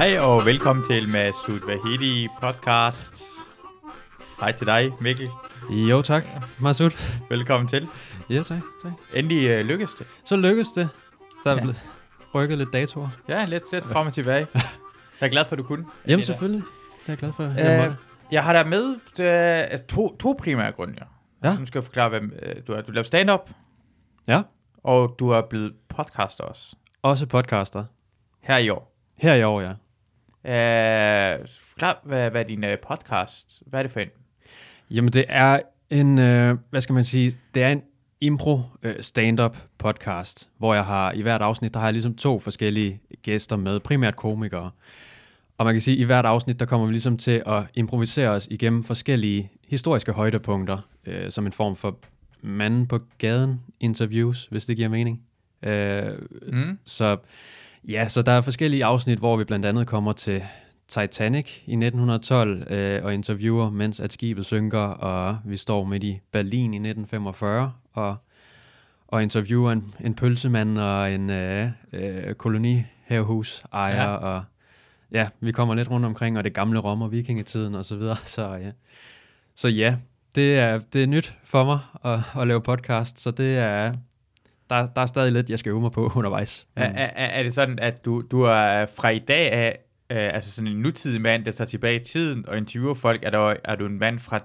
Hej og velkommen til Masud Vahidi podcast. Hej til dig, Mikkel. Jo tak, Masud. Velkommen til. Ja tak, tak. Endelig uh, lykkedes det. Så lykkedes det. Der er Ja. blevet rykket lidt datoer. Ja, lidt, lidt frem og tilbage. Jeg er glad for, at du kunne. Jamen selvfølgelig. Det er jeg glad for. Øh, Jeg Jeg har der med uh, to, to primære grunde. Ja. Nu skal jeg forklare, hvem uh, du er. Du laver stand-up, Ja, og du er blevet podcaster også. også podcaster. Her i år. Her i år, ja. Uh, forklar, hvad, hvad er din uh, podcast? Hvad er det for en? Jamen det er en, øh, hvad skal man sige, det er en impro øh, stand-up podcast, hvor jeg har i hvert afsnit, der har jeg ligesom to forskellige gæster med, primært komikere. Og man kan sige, at i hvert afsnit, der kommer vi ligesom til at improvisere os igennem forskellige historiske højdepunkter, øh, som en form for manden på gaden interviews, hvis det giver mening. Øh, Mm. så ja, så der er forskellige afsnit, hvor vi blandt andet kommer til Titanic i 1912 øh, og interviewer, mens at skibet synker, og vi står midt i Berlin i 1945 og, og interviewer en, en pølsemand og en øh, øh, kolonihavehus ejer, Ja. og ja, vi kommer lidt rundt omkring, og det gamle Rom og vikingetiden og så videre, så ja. Så ja, det er, det er nyt for mig at, at lave podcast, så det er, der, der er stadig lidt, jeg skal øve mig på undervejs. Er, er, er er det sådan, at du, du er fra i dag af, øh, altså sådan en nutidig mand, der tager tilbage i tiden og interviewer folk, er, der, er du en mand fra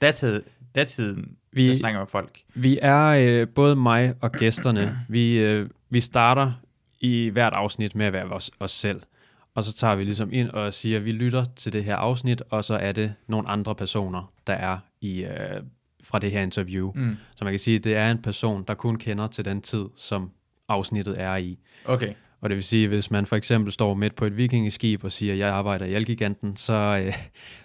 datid, datiden, Vi- der snakker med folk? Vi er øh, både mig og gæsterne. Vi, øh, vi starter i hvert afsnit med at være os, os selv. Og så tager vi ligesom ind og siger, at vi lytter til det her afsnit, og så er det nogle andre personer, der er i øh, fra det her interview. Mm. Så man kan sige, at det er en person, der kun kender til den tid, som afsnittet er i. Okay. Og det vil sige, hvis man for eksempel står midt på et vikingeskib og siger, at jeg arbejder i Elgiganten, så, øh,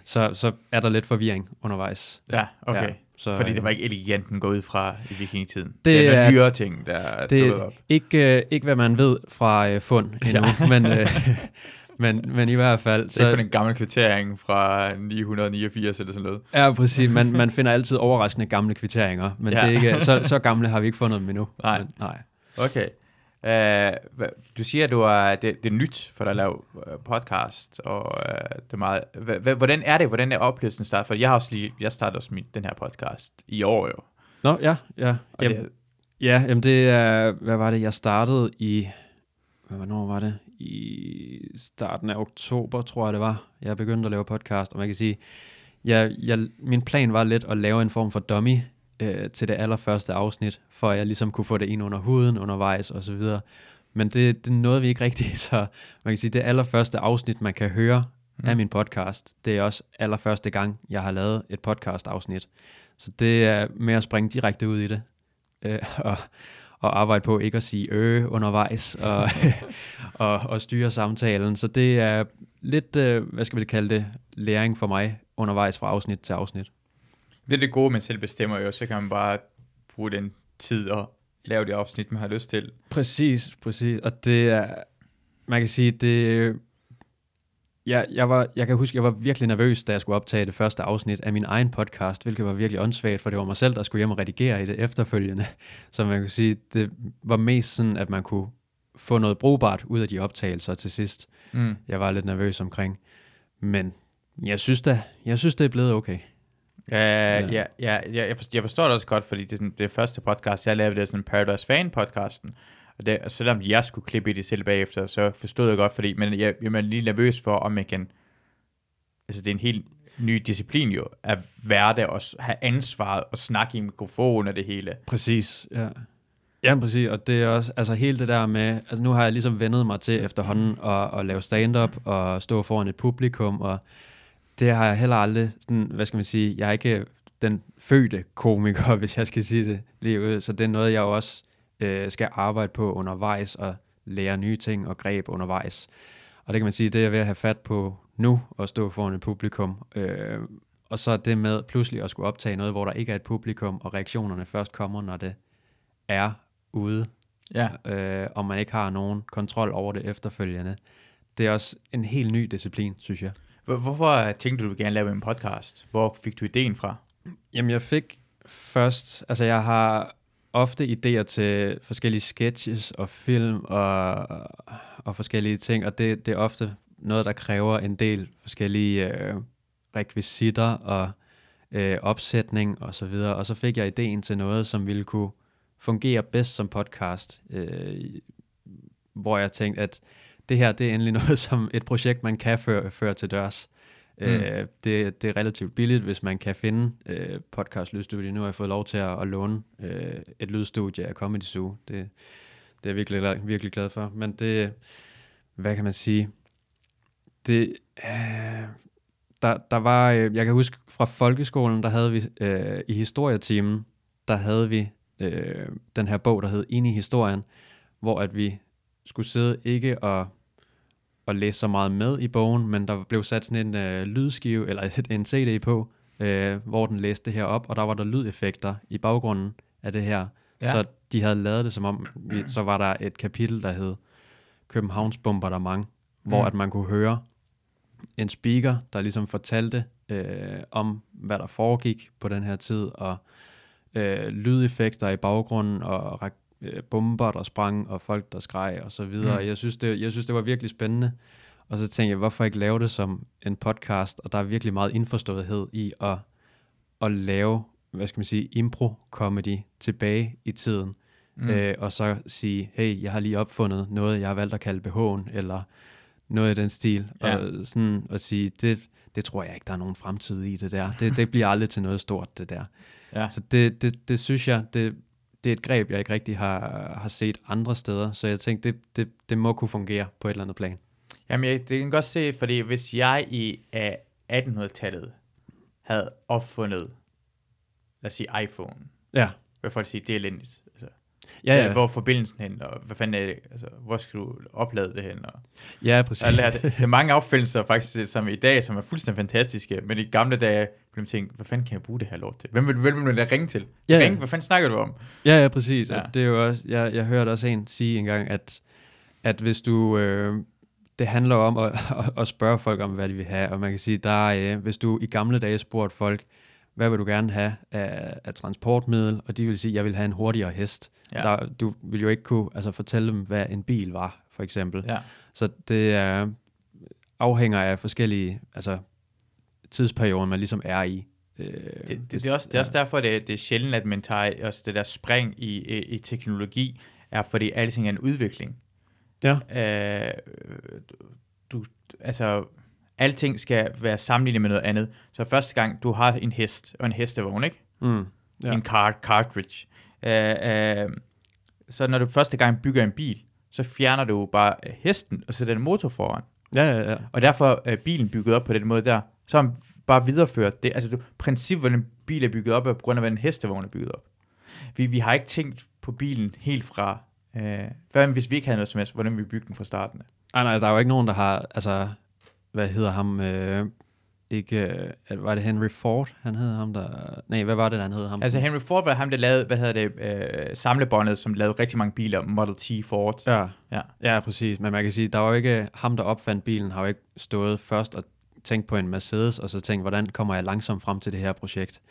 så, så er der lidt forvirring undervejs. Ja, okay. Ja, så, Fordi øh, det var ikke eleganten gå ud fra i vikingetiden. Det det er nogle nyere ting, der er Det op. ikke, øh, ikke, hvad man ved fra øh, fund endnu, ja. men, øh, men, men i hvert fald... Det er for en gammel kvittering fra 989 eller sådan noget. Ja, præcis. Man, man finder altid overraskende gamle kvitteringer, men Ja. det er ikke, så, så gamle har vi ikke fundet dem endnu. Nej. Men, nej. Okay. Uh, du siger, at du er, det, det er nyt for dig at lave øh, podcast, og uh, det er meget... Hva- hva- Hvordan er det? Hvordan er oplevelsen start? For jeg har også lige... Jeg startede også min, den her podcast i år jo. Nå, ja, ja. Og Jamen, det, ja, jamen det er... Hvad var det? Jeg startede i... Hvad, hvornår var det? I starten af oktober, tror jeg det var. Jeg begyndte at lave podcast, og man kan sige... Jeg, jeg, min plan var lidt at lave en form for dummy øh, til det allerførste afsnit, for at jeg ligesom kunne få det ind under huden undervejs og så videre. Men det, det nåede vi ikke rigtigt, så man kan sige, det allerførste afsnit, man kan høre mm. af min podcast, det er også allerførste gang, jeg har lavet et podcast-afsnit. Så det er med at springe direkte ud i det, øh, og, og arbejde på ikke at sige øh undervejs, og, og, og styre samtalen. Så det er lidt, øh, hvad skal vi kalde det, læring for mig undervejs fra afsnit til afsnit. det er det gode, man selv bestemmer jo. Så kan man bare bruge den tid og lave det afsnit, man har lyst til. Præcis, præcis. Og det er, man kan sige, det, jeg, jeg, var, jeg kan huske, jeg var virkelig nervøs, da jeg skulle optage det første afsnit af min egen podcast, hvilket var virkelig åndssvagt, for det var mig selv, der skulle hjem og redigere i det efterfølgende. Så man kan sige, det var mest sådan, at man kunne få noget brugbart ud af de optagelser til sidst. Mm. Jeg var lidt nervøs omkring. Men jeg synes da, jeg synes, det er blevet okay. Ja, ja, ja, ja, jeg, forstår, jeg forstår det også godt, fordi det, er sådan, det første podcast, jeg lavede, det er sådan Paradise Fan podcasten, og, det, og selvom jeg skulle klippe i det selv bagefter, så forstod jeg godt, fordi, men jeg, jeg er lige nervøs for, om jeg kan, altså det er en helt ny disciplin jo, at være der og have ansvaret og snakke i mikrofonen og det hele. Præcis, ja. Ja, præcis, og det er også, altså hele det der med, altså nu har jeg ligesom vendet mig til efterhånden at, at lave stand-up og stå foran et publikum, og det har jeg heller aldrig, sådan, hvad skal man sige, jeg er ikke den fødte komiker, hvis jeg skal sige det lige ud, så det er noget, jeg også øh, skal arbejde på undervejs og lære nye ting og greb undervejs. Og det kan man sige, det er ved at have fat på nu, at stå foran et publikum. Øh, og så det med pludselig at skulle optage noget, hvor der ikke er et publikum, og reaktionerne først kommer, når det er ude, Ja. øh, og man ikke har nogen kontrol over det efterfølgende. Det er også en helt ny disciplin, synes jeg. Hvor- Hvorfor tænkte du, du gerne lave en podcast? Hvor fik du ideen fra? Jamen, jeg fik først, altså jeg har ofte idéer til forskellige sketches og film og, og forskellige ting, og det, det er ofte noget, der kræver en del forskellige øh, rekvisitter og øh, opsætning og så videre. Og så fik jeg ideen til noget, som ville kunne fungere bedst som podcast, øh, hvor jeg tænkte, at det her det er endelig noget som et projekt, man kan føre, føre til dørs. Mm. Øh, det, det er relativt billigt, hvis man kan finde øh, podcast lydstudie. Nu har jeg fået lov til at, at låne øh, et lydstudie af Comedy Zoo. Det, det er jeg virkelig, virkelig glad for. Men det, hvad kan man sige? Det, øh, der, der var, øh, jeg kan huske fra folkeskolen, der havde vi øh, i historietimen, der havde vi øh, den her bog, der hed Ind i historien, hvor at vi skulle sidde ikke og, og læse så meget med i bogen, men der blev sat sådan en øh, lydskive, eller en CD på, øh, hvor den læste det her op, og der var der lydeffekter i baggrunden af det her. Ja. Så de havde lavet det som om, så var der et kapitel, der hed Københavns bombardement, hvor mm. at man kunne høre en speaker, der ligesom fortalte øh, om, hvad der foregik på den her tid, og øh, lydeffekter i baggrunden, og øh, bomber, der sprang, og folk, der skreg, og så videre. Mm. Jeg, synes, det, jeg synes, det var virkelig spændende. Og så tænkte jeg, hvorfor ikke lave det som en podcast, og der er virkelig meget indforståethed i at, at lave, hvad skal man sige, impro-comedy tilbage i tiden. Mm. Øh, og så sige, hey, jeg har lige opfundet noget, jeg har valgt at kalde BH'en, eller noget i den stil. Ja. Og sådan at sige, det, det tror jeg ikke, der er nogen fremtid i det der. Det, det bliver aldrig til noget stort, det der. Ja. Så det, det, det synes jeg, det, det er et greb, jeg ikke rigtig har, har set andre steder. Så jeg tænkte, det, det, det må kunne fungere på et eller andet plan. Jamen, jeg, det kan godt se, fordi hvis jeg i uh, 1800-tallet havde opfundet, lad os sige, iPhone, ja. vil folk sige, det er elendigt. Ja, ja. Hvor er forbindelsen hen, og hvad fanden er det, altså, hvor skal du oplade det hen? Og, ja, præcis. Og lært, det er mange opfindelser faktisk, som i dag, som er fuldstændig fantastiske, men i gamle dage blev man tænkt, hvad fanden kan jeg bruge det her lort til? Hvem vil, hvem vil jeg ringe til? Ja, ringe, hvad fanden snakker du om? Ja, ja, præcis. Ja. Og det er jo også, jeg, jeg hørte også en sige engang, at, at hvis du, øh, det handler om at, at, at spørge folk om, hvad de vil have, og man kan sige, der er, øh, hvis du i gamle dage spurgte folk, hvad vil du gerne have af, af transportmiddel, og de vil sige, jeg vil have en hurtigere hest. Ja. Der, du vil jo ikke kunne altså, fortælle dem, hvad en bil var, for eksempel. Ja. Så det er, afhænger af forskellige altså, tidsperioder, man ligesom er i. Øh, det, det, det, er også, det er også derfor, det, det er sjældent, at man tager også det der spring i, i, i teknologi, er fordi alting er en udvikling. Ja. Øh, du, altså, alting skal være sammenlignet med noget andet. Så første gang, du har en hest og en hestevogn, ikke? Mm, ja. En cart, cartridge. Uh, uh, så når du første gang bygger en bil, så fjerner du bare hesten og sætter en motor foran. Ja, ja, ja. Og derfor er bilen bygget op på den måde der. Så har bare videreført det. Altså, du, princippet, hvordan en bil er bygget op, er på grund af, hvordan en hestevogn er bygget op. Vi, vi har ikke tænkt på bilen helt fra, uh, hvad hvis vi ikke havde noget som helst, hvordan vi bygge den fra starten af? Nej, nej, der er jo ikke nogen, der har, altså, hvad hedder ham, øh, ikke, øh, var det Henry Ford, han hed ham der, nej, hvad var det, han hed ham? Altså Henry Ford var ham, der lavede, hvad hedder det, øh, samlebåndet, som lavede rigtig mange biler, Model T Ford. Ja, ja, ja, præcis, men man kan sige, der var jo ikke, ham der opfandt bilen, har jo ikke stået først og tænkt på en Mercedes, og så tænkt, hvordan kommer jeg langsomt frem til det her projekt?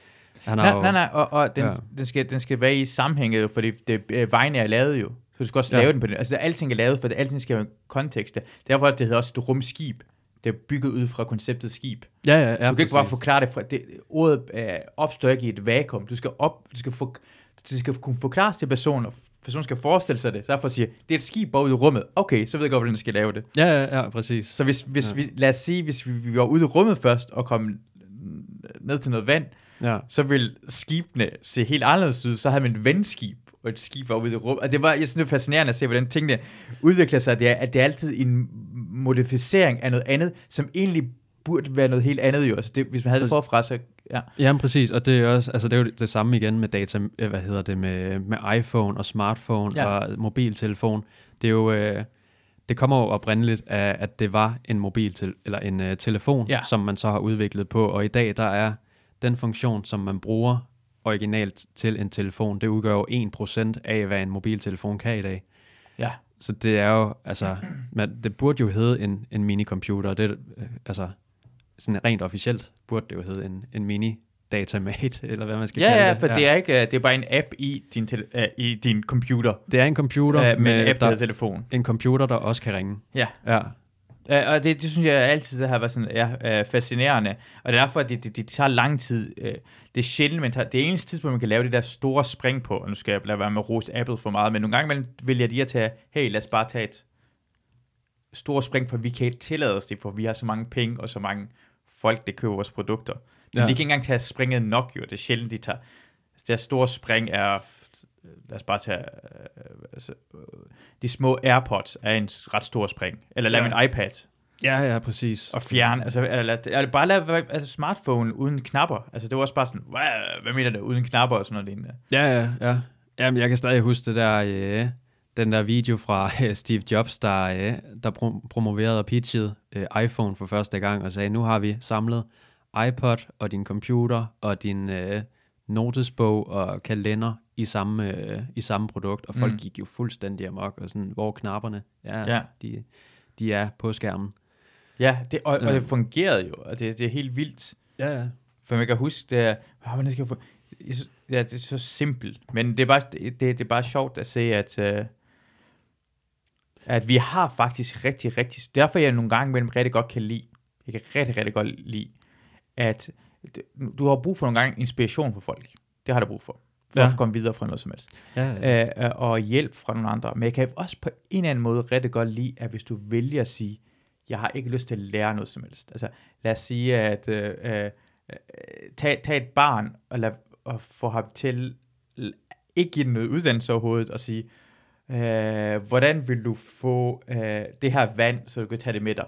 Han nej, jo, nej, nej, og, og den, ja. den, skal, den skal være i sammenhænget, fordi det, øh, vejen er lavet jo. Så du skal også ja. lave den på den. Altså, alting er lavet, for det, alting skal have en kontekst. Derfor det hedder også et rumskib det er bygget ud fra konceptet skib. Ja, ja, ja. Du kan ikke bare forklare det fra, det, ordet øh, opstår ikke i et vakuum. Du skal, op, du skal, for, du skal kunne forklare til personen, og personen skal forestille sig det. Så derfor siger, det er et skib bare ude i rummet. Okay, så ved jeg godt, hvordan du skal lave det. Ja, ja, ja, præcis. Så hvis, hvis ja. vi, lad os sige, hvis vi, vi var ude i rummet først, og kom ned til noget vand, ja. så vil skibene se helt anderledes ud. Så havde man et vandskib, og et skib var ude i rummet. Og det var, jeg synes, det er fascinerende at se, hvordan tingene udvikler sig. Det er, at det er altid en modificering af noget andet, som egentlig burde være noget helt andet jo. Altså det, hvis man havde det forfra, så ja. Jamen præcis, og det er også, altså det er jo det samme igen med data, øh, hvad hedder det, med, med iPhone og smartphone ja. og mobiltelefon. Det er jo, øh, det kommer jo oprindeligt af, at det var en mobil eller en uh, telefon, ja. som man så har udviklet på, og i dag der er den funktion, som man bruger originalt til en telefon, det udgør jo 1% af, hvad en mobiltelefon kan i dag. Ja. Så det er jo, altså, man, det burde jo hedde en, en minicomputer, det, øh, altså, sådan rent officielt burde det jo hedde en, en mini datamate, eller hvad man skal ja, kalde ja, det. Ja, for det er ikke, øh, det er bare en app i din, tele, uh, i din computer. Det er en computer uh, med, med en app, der, telefon. En computer, der også kan ringe. Ja. Ja. Uh, og det, det synes jeg altid det har været sådan, ja, uh, fascinerende. Og det er derfor, at det, det, det tager lang tid. Uh, det er sjældent, men tager, det er eneste tidspunkt, man kan lave det der store spring på. Og nu skal jeg lade være med at rose Apple for meget, men nogle gange imellem vælger de at tage, hey, lad os bare tage et stort spring, for vi kan ikke tillade os det, for vi har så mange penge og så mange folk, der køber vores produkter. Men ja. de kan ikke engang tage springet nok, jo. Det er sjældent, de tager. Det her store spring er lad os bare tage, øh, altså, øh, de små AirPods er en ret stor spring. Eller lad ja. min iPad. Ja, ja, præcis. Og fjerne, altså, eller, eller bare lade altså, smartphone uden knapper. Altså, det var også bare sådan, hvad mener det, uden knapper og sådan noget lignende. Ja, ja, ja. Jamen, jeg kan stadig huske det der, øh, den der video fra øh, Steve Jobs, der, øh, der prom- promoverede og pitchede øh, iPhone for første gang, og sagde, nu har vi samlet iPod og din computer og din øh, notesbog og kalender i samme, øh, i samme produkt, og folk mm. gik jo fuldstændig amok, og sådan, hvor knapperne, ja, ja. De, de er på skærmen. Ja, det, og, og det fungerede jo, og det, det er helt vildt. Ja, ja. For man kan huske, det er, hvordan skal jeg få, ja, det er så simpelt, men det er bare, det, det er bare sjovt at se, at, uh, at vi har faktisk rigtig, rigtig, derfor jeg nogle gange mellem rigtig godt kan lide, jeg kan rigtig, rigtig godt lide, at du har brug for nogle gange inspiration for folk. Det har du brug for for ja. at komme videre fra noget som helst. Ja, ja. Øh, og hjælp fra nogle andre. Men jeg kan også på en eller anden måde rigtig godt lide, at hvis du vælger at sige, jeg har ikke lyst til at lære noget som helst. Altså lad os sige, at øh, øh, tag, tag et barn og, lad, og få ham til ikke give noget uddannelse overhovedet og sige, øh, hvordan vil du få øh, det her vand, så du kan tage det med dig?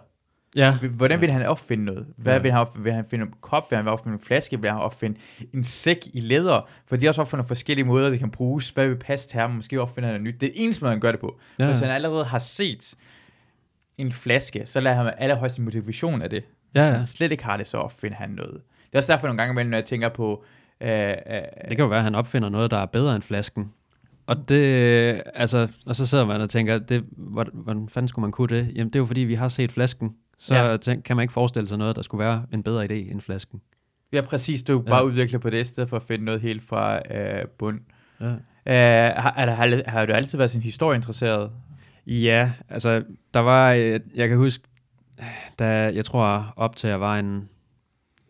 Ja. Hvordan vil han opfinde noget? Hvad ja. vil han opfinde? Vil han finde en kop? Vil han opfinde en flaske? Vil han opfinde en sæk i læder? For de har også opfundet forskellige måder, det kan bruges. Hvad vil passe til ham? Måske opfinder han noget nyt. Det er eneste måde, han gør det på. Ja. Hvis han allerede har set en flaske, så lader han allerhøjst motivation af det. Ja, ja. Hvis han slet ikke har det, så opfinder han noget. Det er også derfor nogle gange imellem, når jeg tænker på... Øh, øh, det kan jo være, at han opfinder noget, der er bedre end flasken. Og det, altså, og så sidder man og tænker, det, hvordan, hvordan fanden skulle man kunne det? Jamen, det er jo fordi, vi har set flasken, så ja. tænk, kan man ikke forestille sig noget, der skulle være en bedre idé end flasken. Ja, præcis. Du ja. bare udvikler på det, i stedet for at finde noget helt fra øh, bund. Ja. Øh, har, er, har, har du altid været sådan historieinteresseret? Ja, altså, der var, øh, jeg kan huske, da jeg tror op til jeg var en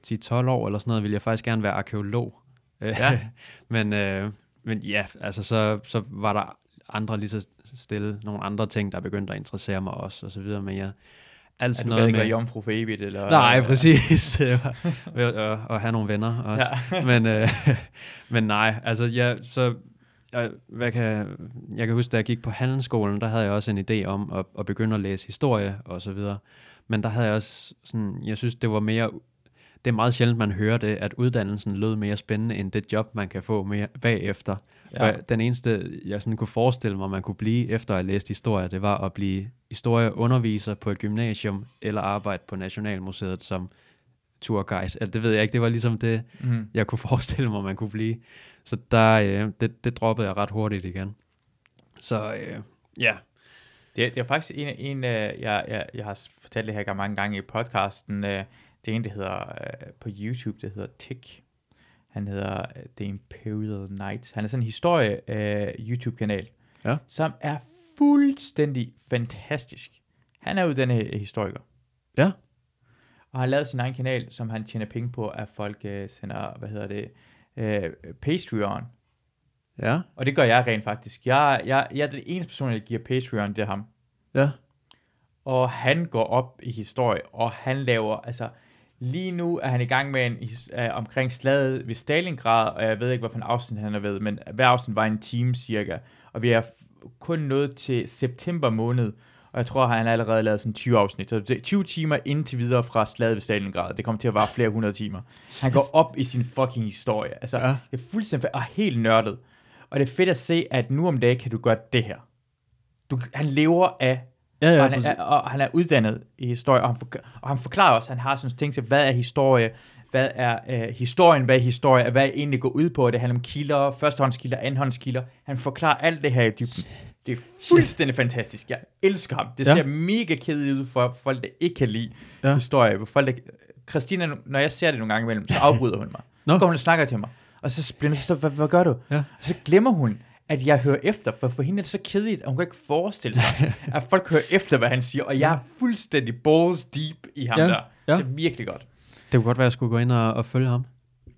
10-12 år eller sådan noget, ville jeg faktisk gerne være arkeolog. Ja. men, øh, men ja, altså så, så var der andre lige så stille, nogle andre ting, der begyndte at interessere mig også, og så videre, men jeg, alt sådan noget med... Ikke jomfru for evigt, eller... Nej, præcis. og, og have nogle venner også. Ja. men, øh, men nej, altså jeg, så, jeg, hvad kan, jeg kan huske, da jeg gik på handelsskolen, der havde jeg også en idé om at, at begynde at læse historie og så videre. Men der havde jeg også sådan, jeg synes, det var mere det er meget sjældent, man hører det, at uddannelsen lød mere spændende end det job, man kan få mere bagefter. Ja. For den eneste, jeg sådan kunne forestille mig, man kunne blive efter at have læst historie, det var at blive historieunderviser på et gymnasium, eller arbejde på Nationalmuseet som tourguide. Altså, det ved jeg ikke, det var ligesom det, mm. jeg kunne forestille mig, man kunne blive. Så der, øh, det, det droppede jeg ret hurtigt igen. Så øh, ja. Det, det er faktisk en, en øh, jeg, jeg, jeg har fortalt det her mange gange i podcasten, øh, det er en, der hedder øh, på YouTube, det hedder Tick. Han hedder øh, The Imperial Knights. Han er sådan en historie øh, ja. som er fuldstændig fantastisk. Han er jo denne historiker. Ja. Og har lavet sin egen kanal, som han tjener penge på, at folk øh, sender, hvad hedder det, øh, Patreon. Ja. Og det gør jeg rent faktisk. Jeg, jeg, jeg er den eneste person, der giver Patreon, det er ham. Ja. Og han går op i historie, og han laver, altså, Lige nu er han i gang med en uh, omkring slaget ved Stalingrad, og jeg ved ikke, hvilken afsnit han er ved, men hver afsnit var en time cirka. Og vi er kun nået til september måned, og jeg tror, han har allerede lavet sådan 20 afsnit. Så det er 20 timer indtil videre fra slaget ved Stalingrad. Det kommer til at vare flere hundrede timer. Han går op i sin fucking historie. Altså, ja. det er fuldstændig og helt nørdet. Og det er fedt at se, at nu om dagen kan du gøre det her. Du, han lever af Ja, ja, og, han er, og han er uddannet i historie, og han, for, og han forklarer også, han har sådan ting til, hvad er historie, hvad er øh, historien, hvad er historie, hvad er egentlig går ud på, det handler om kilder, førstehåndskilder, andenhåndskilder. Han forklarer alt det her i dybden. Det er fuldstændig yeah. fantastisk. Jeg elsker ham. Det ser ja. mega kedeligt ud for folk, der ikke kan lide ja. historie. Folk, der, Christina, når jeg ser det nogle gange imellem, så afbryder hun mig. No. Så går hun og snakker til mig. Og så bliver hun hvad, hvad gør du? Ja. Og så glemmer hun, at jeg hører efter, for for hende er det så kedeligt, at hun kan ikke forestille sig, at folk hører efter, hvad han siger, og jeg er fuldstændig balls deep i ham Ja, der. ja. Det er virkelig godt. Det kunne godt være, at jeg skulle gå ind og, og følge ham.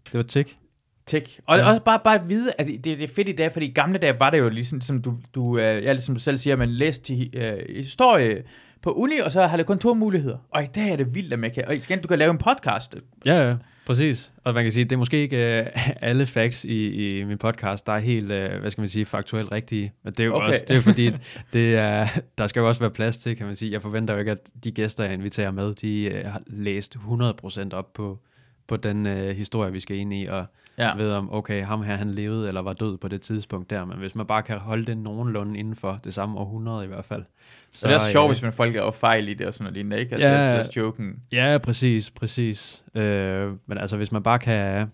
Det var tik. Tik. Og ja. også bare, bare at vide, at det, det er fedt i dag, fordi i gamle dage var det jo ligesom, som du, du, øh, ja, ligesom du selv siger, man læste øh, historie på uni, og så har det kun to muligheder. Og i dag er det vildt, at man kan, og igen, du kan lave en podcast. Ja, ja, præcis. Og man kan sige, det er måske ikke øh, alle facts i, i min podcast, der er helt, øh, hvad skal man sige, faktuelt rigtige. Men det er jo Okay. også, det er fordi, det er, der skal jo også være plads til, kan man sige. Jeg forventer jo ikke, at de gæster, jeg inviterer med, de øh, har læst 100% op på, på den øh, historie, vi skal ind i, og Ja. ved om, okay, ham her, han levede eller var død på det tidspunkt der, men hvis man bare kan holde det nogenlunde inden for det samme århundrede i hvert fald. Så det er også sjovt, øh, hvis man folk er fejl i det og sådan noget lignende, ikke? Altså, Ja. det er joken. Ja, præcis, præcis. Øh, men altså, hvis man bare kan,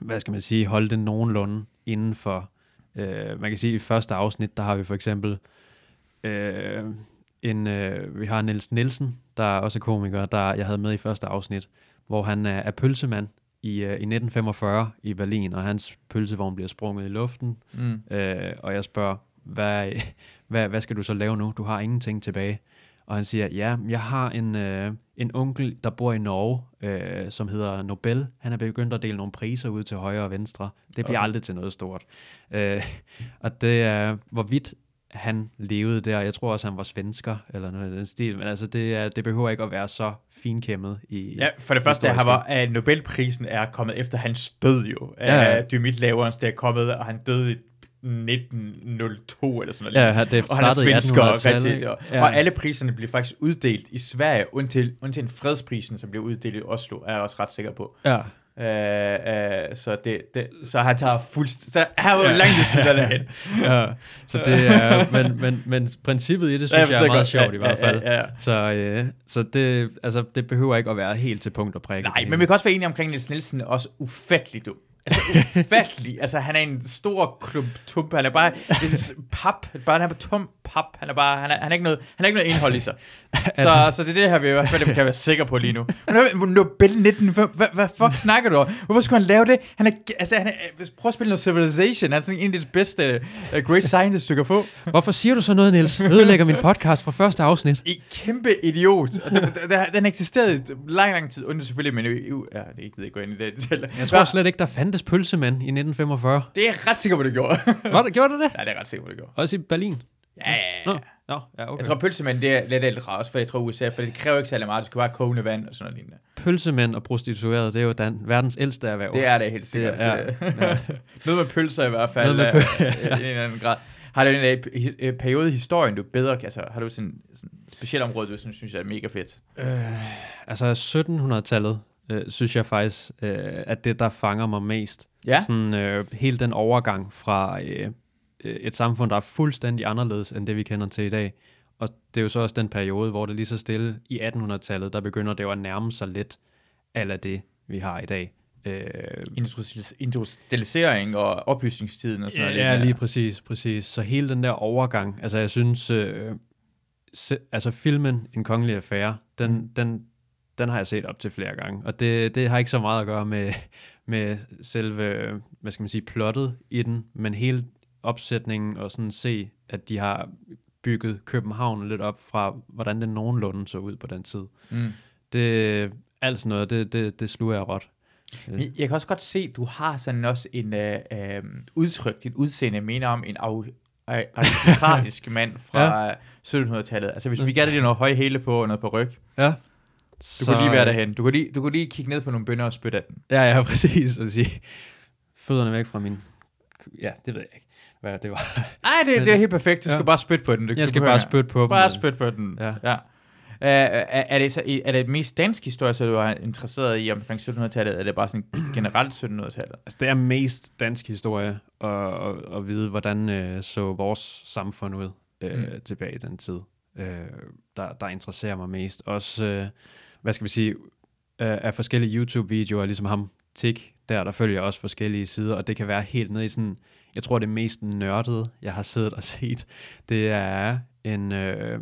hvad skal man sige, holde det nogenlunde inden for, øh, man kan sige, i første afsnit, der har vi for eksempel, øh, en, øh, vi har Niels Nielsen, der er også komiker, der jeg havde med i første afsnit, hvor han er, er pølsemand i, øh, i 1945 i Berlin, og hans pølsevogn bliver sprunget i luften, Mm. Øh, og jeg spørger, hvad, hvad, hvad skal du så lave nu? Du har ingenting tilbage. Og han siger, ja, jeg har en, øh, en onkel, der bor i Norge, øh, som hedder Nobel. Han er begyndt at dele nogle priser ud til højre og venstre. Det bliver Okay. aldrig til noget stort. Øh, og det er, hvorvidt han levede der. Jeg tror også, han var svensker, eller noget i den stil. Men altså, det, det behøver ikke at være så finkæmmet i... Ja, for det første, han var, at Nobelprisen er kommet efter hans død jo. Ja, Ja, ja. ja. Dymit Laverens, det er kommet, og han døde i 1902 eller sådan noget. Ja, det og han er svensker, og, 1800-tallet, rigtig, ikke? og, Ja. og alle priserne bliver faktisk uddelt i Sverige, undtil, undtil fredsprisen, som bliver uddelt i Oslo, er jeg også ret sikker på. Ja. Uh, uh, så, det, det, så han tager fuldstændig... Så han var Ja. langt ved siden af ja, så det er, men, men, men princippet i det, synes jeg, er meget sjovt i hvert fald. Ja, ja, ja. Så, øh, så det, altså, det behøver ikke at være helt til punkt og prikke. Nej, men vi kan også være enige omkring Niels Nielsen også ufattelig dum. Altså ufattelig. altså han er en stor klump tump. Han er bare en pap. Bare han er tom pap. Han er bare, han er, han er ikke noget, han er ikke noget indhold i sig. Så, så det er det her, vi i hvert fald kan være sikre på lige nu. Men hvad- Nobel 1905, hvad, hvad fuck snakker du om? Hvorfor skulle han lave det? Han er, altså, han er, prøv at spille noget Civilization. Han er sådan en af de bedste uh, Great Scientist, du kan få. Hvorfor siger du så noget, Niels? Ødelægger min podcast fra første afsnit. I kæmpe idiot. Og den, den, den eksisterede lang, lang tid, uden selvfølgelig, men ja, det gider jeg gå ind i det. Jeg tror slet ikke, der fandtes pølsemænd i 1945. Det er jeg ret sikker på, det gjorde. Var det, gjorde det det? ja, det er jeg ret sikker på, det gjorde. Også i Berlin? Ja, ja, ja. Nå, Nå ja, okay. Jeg tror, pølsemand, det er lidt ældre også, for jeg tror USA, for det kræver ikke særlig meget. Du skal bare koge vand og sådan noget lignende. Pølsemænd og prostituerede, det er jo dan- verdens ældste erhverv. Det er det helt sikkert. Det er- Det ja. noget med pølser i hvert fald. Noget med pøl- I en eller anden grad. Har du en øh, periode i historien, du bedre kan, altså, har du sådan sådan et specielt område, du sådan, synes er mega fedt? Øh, altså 1700-tallet, øh, synes jeg faktisk, øh, at det, der fanger mig mest. Ja? Sådan øh, hele den overgang fra øh, øh, et samfund, der er fuldstændig anderledes end det, vi kender til i dag. Og det er jo så også den periode, hvor det lige så stille i 1800-tallet, der begynder det jo at nærme sig lidt af det, vi har i dag. Øh, Industrialis- Industrialisering og oplysningstiden og sådan noget. Ja, lige præcis, præcis. Så hele den der overgang, altså jeg synes, øh, se, altså filmen En Kongelig Affære, den, mm. den, den har jeg set op til flere gange, og det, det har ikke så meget at gøre med, med selve, hvad skal man sige, plottet i den, men hele opsætningen og sådan se, at de har bygget København lidt op fra, hvordan det nogenlunde så ud på den tid. Mm. Det, alt sådan noget, det, det, det sluger jeg råt. Men Jeg kan også godt se, at du har sådan også en øh, øh, udtryk, dit udseende mener om en ar- aristokratisk mand fra ja. 1700-tallet. Altså hvis vi gav dig noget høje hele på og noget på ryg, Ja. Du kunne lige være derhen. Du kunne lige, du kunne lige kigge ned på nogle bønder og spytte af den. Ja, ja, præcis. Og sige, fødderne væk fra min... Ja, det ved jeg ikke, hvad det var. Nej, det, det er helt perfekt. Du Ja. skal bare spytte på den. Du, Jeg skal bare spytte på dem. Bare spytte på den. Ja. ja. Uh, er, er, det så, er det mest dansk historie, så du er interesseret i omkring 1700-tallet, eller er det bare sådan generelt 1700-tallet? Altså, det er mest dansk historie at, at, at vide, hvordan øh, så vores samfund ud øh, Mm. mm. tilbage i den tid. Øh, der, der interesserer mig mest. Også, øh, hvad skal vi sige, øh, af forskellige YouTube-videoer, ligesom ham, Tik, der, der følger også forskellige sider, og det kan være helt ned i sådan, jeg tror det mest nørdede, jeg har siddet og set, det er en, øh,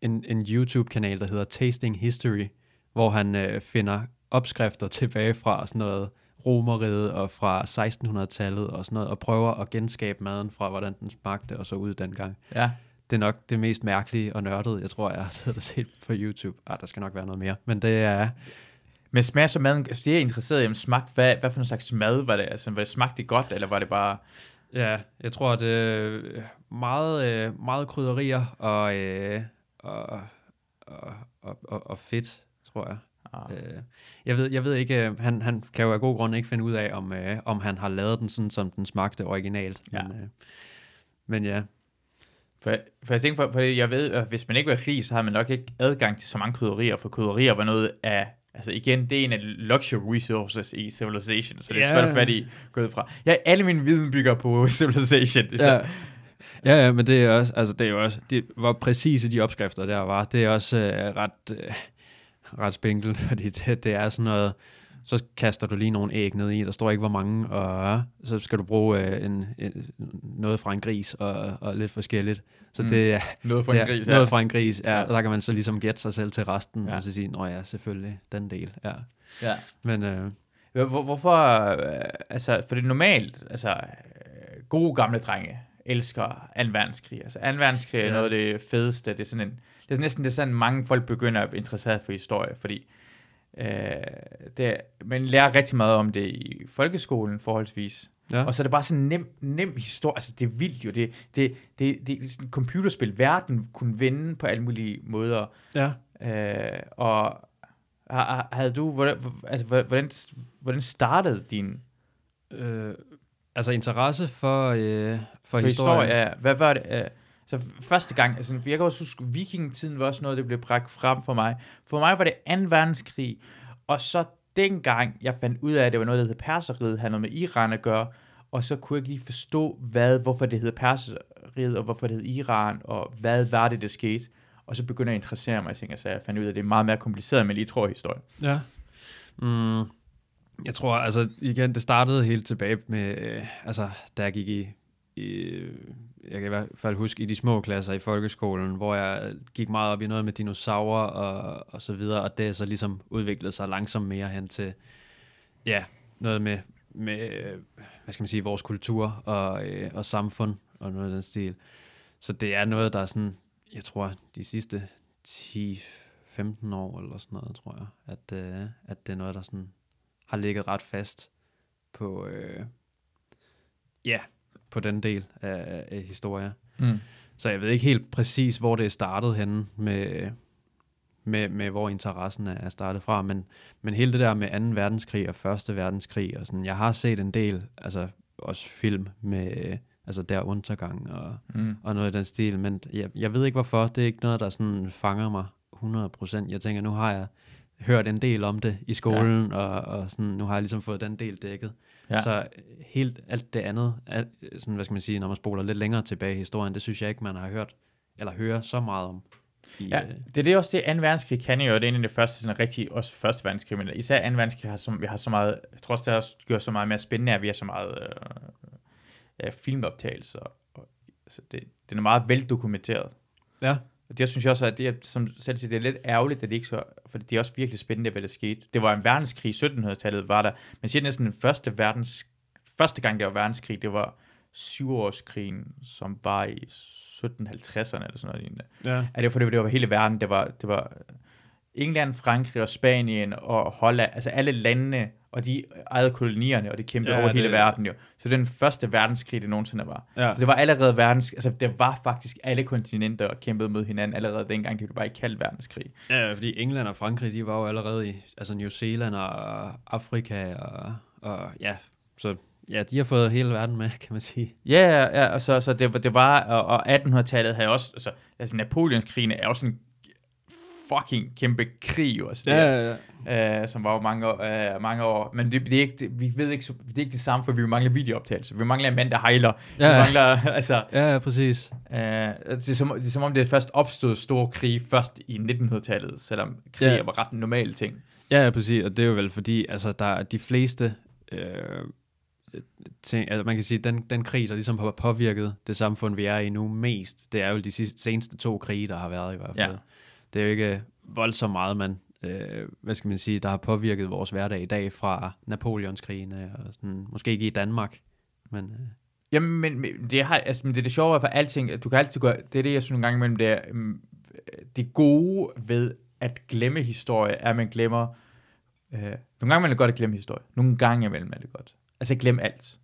en, en YouTube-kanal, der hedder Tasting History, hvor han øh, finder opskrifter tilbage fra sådan noget romeriet og fra 1600-tallet og sådan noget, og prøver at genskabe maden fra, hvordan den smagte og så ud dengang. Ja. Det er nok det mest mærkelige og nørdede, jeg tror, jeg har siddet og set på YouTube. Ah, der skal nok være noget mere, men det er... Men smager så maden, altså det er interesseret i, smagt, hvad, hvad for en slags mad var det? Altså, var det smagte det godt, eller var det bare... Ja, jeg tror, at det er meget, øh, meget krydderier og, øh, og, og, og, og, og fedt, tror jeg. Ah. Øh, jeg, ved, jeg ved ikke, øh, han, han kan jo af god grund ikke finde ud af, om, øh, om han har lavet den sådan, som den smagte originalt. Ja. Men, øh, men ja, For, for jeg tænker, for, for jeg ved, at hvis man ikke var rig, så har man nok ikke adgang til så mange krydderier, for krydderier var noget af, altså igen, det er en af luxury resources i Civilization, så det er Ja. svært at fatte i gået fra. Ja, alle mine viden bygger på Civilization. Så, ja. Ja, ja, men det er også, altså det er jo også, det, hvor præcise de opskrifter der var, det er også øh, ret, øh, ret spinkelt, fordi det, det er sådan noget, så kaster du lige nogle æg ned i, der står ikke hvor mange, og så skal du bruge øh, en, en, noget fra en gris og, og lidt forskelligt. Så Mm. det er noget det en er gris. noget ja. fra en gris, ja, Ja. og der kan man så ligesom gætte sig selv til resten, Ja. og så sige, nå ja, selvfølgelig, den del, ja. Ja. Men øh, Hvor, hvorfor, øh, altså, for det normalt, altså, øh, gode gamle drenge elsker 2. verdenskrig. Altså, 2. verdenskrig er Ja. noget af det fedeste. Det er sådan en, det er næsten det er sådan, mange folk begynder at blive interesseret for historie, fordi øh, det, man lærer rigtig meget om det i folkeskolen forholdsvis. ja. Og så er det bare sådan en nem, nem historie. Altså, det er vildt jo. Det, det, det, det, det er sådan et computerspil. Verden kunne vende på alle mulige måder. ja. Øh, og havde du, hvordan, altså, hvordan, hvordan startede din Øh, altså interesse for, øh, for, for historie. historie? Ja, hvad var det? Øh, så første gang, altså, jeg kan også huske, vikingetiden var også noget, det blev bragt frem for mig. For mig var det 2. verdenskrig, og så dengang jeg fandt ud af, at det var noget, der hed perseriet, havde noget med Iran at gøre, og så kunne jeg ikke lige forstå, hvad, hvorfor det hed perseriet, og hvorfor det hed Iran, og hvad var det, der skete. Og så begynder jeg at interessere mig, og så jeg fandt ud af, at det er meget mere kompliceret, end man lige tror historien. Ja. Mm, jeg tror, altså igen, det startede helt tilbage med, øh, altså da jeg gik i, i, jeg kan i hvert fald huske i de små klasser i folkeskolen, hvor jeg gik meget op i noget med dinosaurer og, og så videre, og det så ligesom udviklet sig langsomt mere hen til, ja, noget med, med hvad skal man sige, vores kultur og, øh, og samfund og noget af den stil. Så det er noget, der er sådan, jeg tror, de sidste 10 15 år eller sådan noget, tror jeg, at, øh, at det er noget, der sådan har ligget ret fast på, øh, ja, på den del af, af historie. Mm. Så jeg ved ikke helt præcis, hvor det er startet henne med, med, med hvor interessen er startet fra, men, men hele det der med 2. verdenskrig og 1. verdenskrig, og sådan, jeg har set en del, altså også film med, altså der undergang og, Mm. og noget i den stil, men jeg, jeg ved ikke hvorfor, det er ikke noget, der sådan fanger mig 100%. Jeg tænker, nu har jeg hørt en del om det i skolen, ja. og, og sådan, nu har jeg ligesom fået den del dækket. Ja. Så helt alt det andet, alt, sådan, hvad skal man sige, når man spoler lidt længere tilbage i historien, det synes jeg ikke, man har hørt, eller hører så meget om. I, Ja, øh, det er det også det, 2. verdenskrig kan jo, og det er en af det første, sådan rigtig, også første verdenskrig, men især 2. verdenskrig har, som, vi har så meget, også, det har gjort så meget mere spændende, at vi har så meget øh, ja, filmoptagelser, og, altså det, det er meget veldokumenteret. ja, det synes jeg også, at det er, som selv siger, det er lidt ærgerligt, at det ikke så, for det er også virkelig spændende, hvad der skete. Det var en verdenskrig, 1700-tallet var der, men siger næsten den første verdens, første gang, der var verdenskrig, det var syvårskrigen, som var i 1750'erne eller sådan noget lignende. ja, Ja, det var fordi, det var hele verden. Det var, det var England, Frankrig og Spanien og Holland, altså alle landene, og de ejede kolonierne, og de kæmpede Ja, over hele det- verden jo. Så det er den første verdenskrig, det nogensinde var. ja, Så det var allerede verdens, altså det var faktisk alle kontinenter og kæmpede mod hinanden allerede dengang, det blev bare ikke kaldt verdenskrig. ja, fordi England og Frankrig, de var jo allerede i, altså New Zealand og Afrika, og, og ja, så ja, de har fået hele verden med, kan man sige. Ja, ja, ja og så, så det, var- det var, og, og 1800-tallet havde også, altså, altså Napoleonskrigene er også en fucking kæmpe krig jo, altså, det, ja, ja. øh, som var jo mange, år- øh, mange år. Men det, det er ikke, det, vi ved ikke, så- det er ikke det samme, for vi mangler videooptagelser. Vi mangler en mand, der hejler. Ja. Vi mangler, altså, Ja, ja, præcis. øh, det, er som, det er som om, det først opstod store krig først i 1900-tallet, selvom krig Ja. var ret en normal ting. Ja, ja, præcis, og det er jo vel fordi, altså der er de fleste øh, ting, altså man kan sige, den, den krig, der ligesom har påvirket det samfund, vi er i nu mest, det er jo de sidste, seneste to krige, der har været i hvert fald. Ja. Det er jo ikke voldsomt meget, man øh, hvad skal man sige, der har påvirket vores hverdag i dag fra Napoleonskrigene, og sådan, måske ikke i Danmark, men... Øh, Jamen, men, men det, har, altså, men det er det sjove for alting, du kan altid gøre, det er det, jeg synes nogle gange imellem, det er, um, det gode ved at glemme historie, er, at man glemmer, øh, nogle gange er det godt at glemme historie, nogle gange imellem er det godt. Altså glem alt.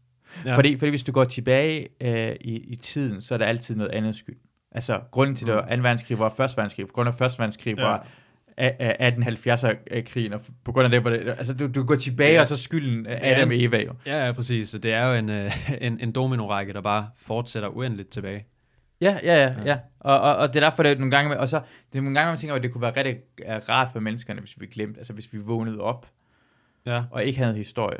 Ja. Fordi, fordi hvis du går tilbage øh, i, i tiden, så er der altid noget andet skyld. Altså, grunden til, at det var 2. verdenskrig var 1. verdenskrig, på grund af 1. verdenskrig ja. var 1870'er-krigen, og på grund af det, var det altså du, du går tilbage, ja. og så skylden Adam og Eva jo. Ja, ja, præcis. Så det er jo en, øh, en, en domino-række, der bare fortsætter uendeligt tilbage. Ja, ja, ja, ja. Og, og, og det er derfor, det er nogle gange, og så, det er nogle gange, man tænker, at det kunne være rigtig rart for menneskerne, hvis vi glemte, altså hvis vi vågnede op, ja. og ikke havde historie.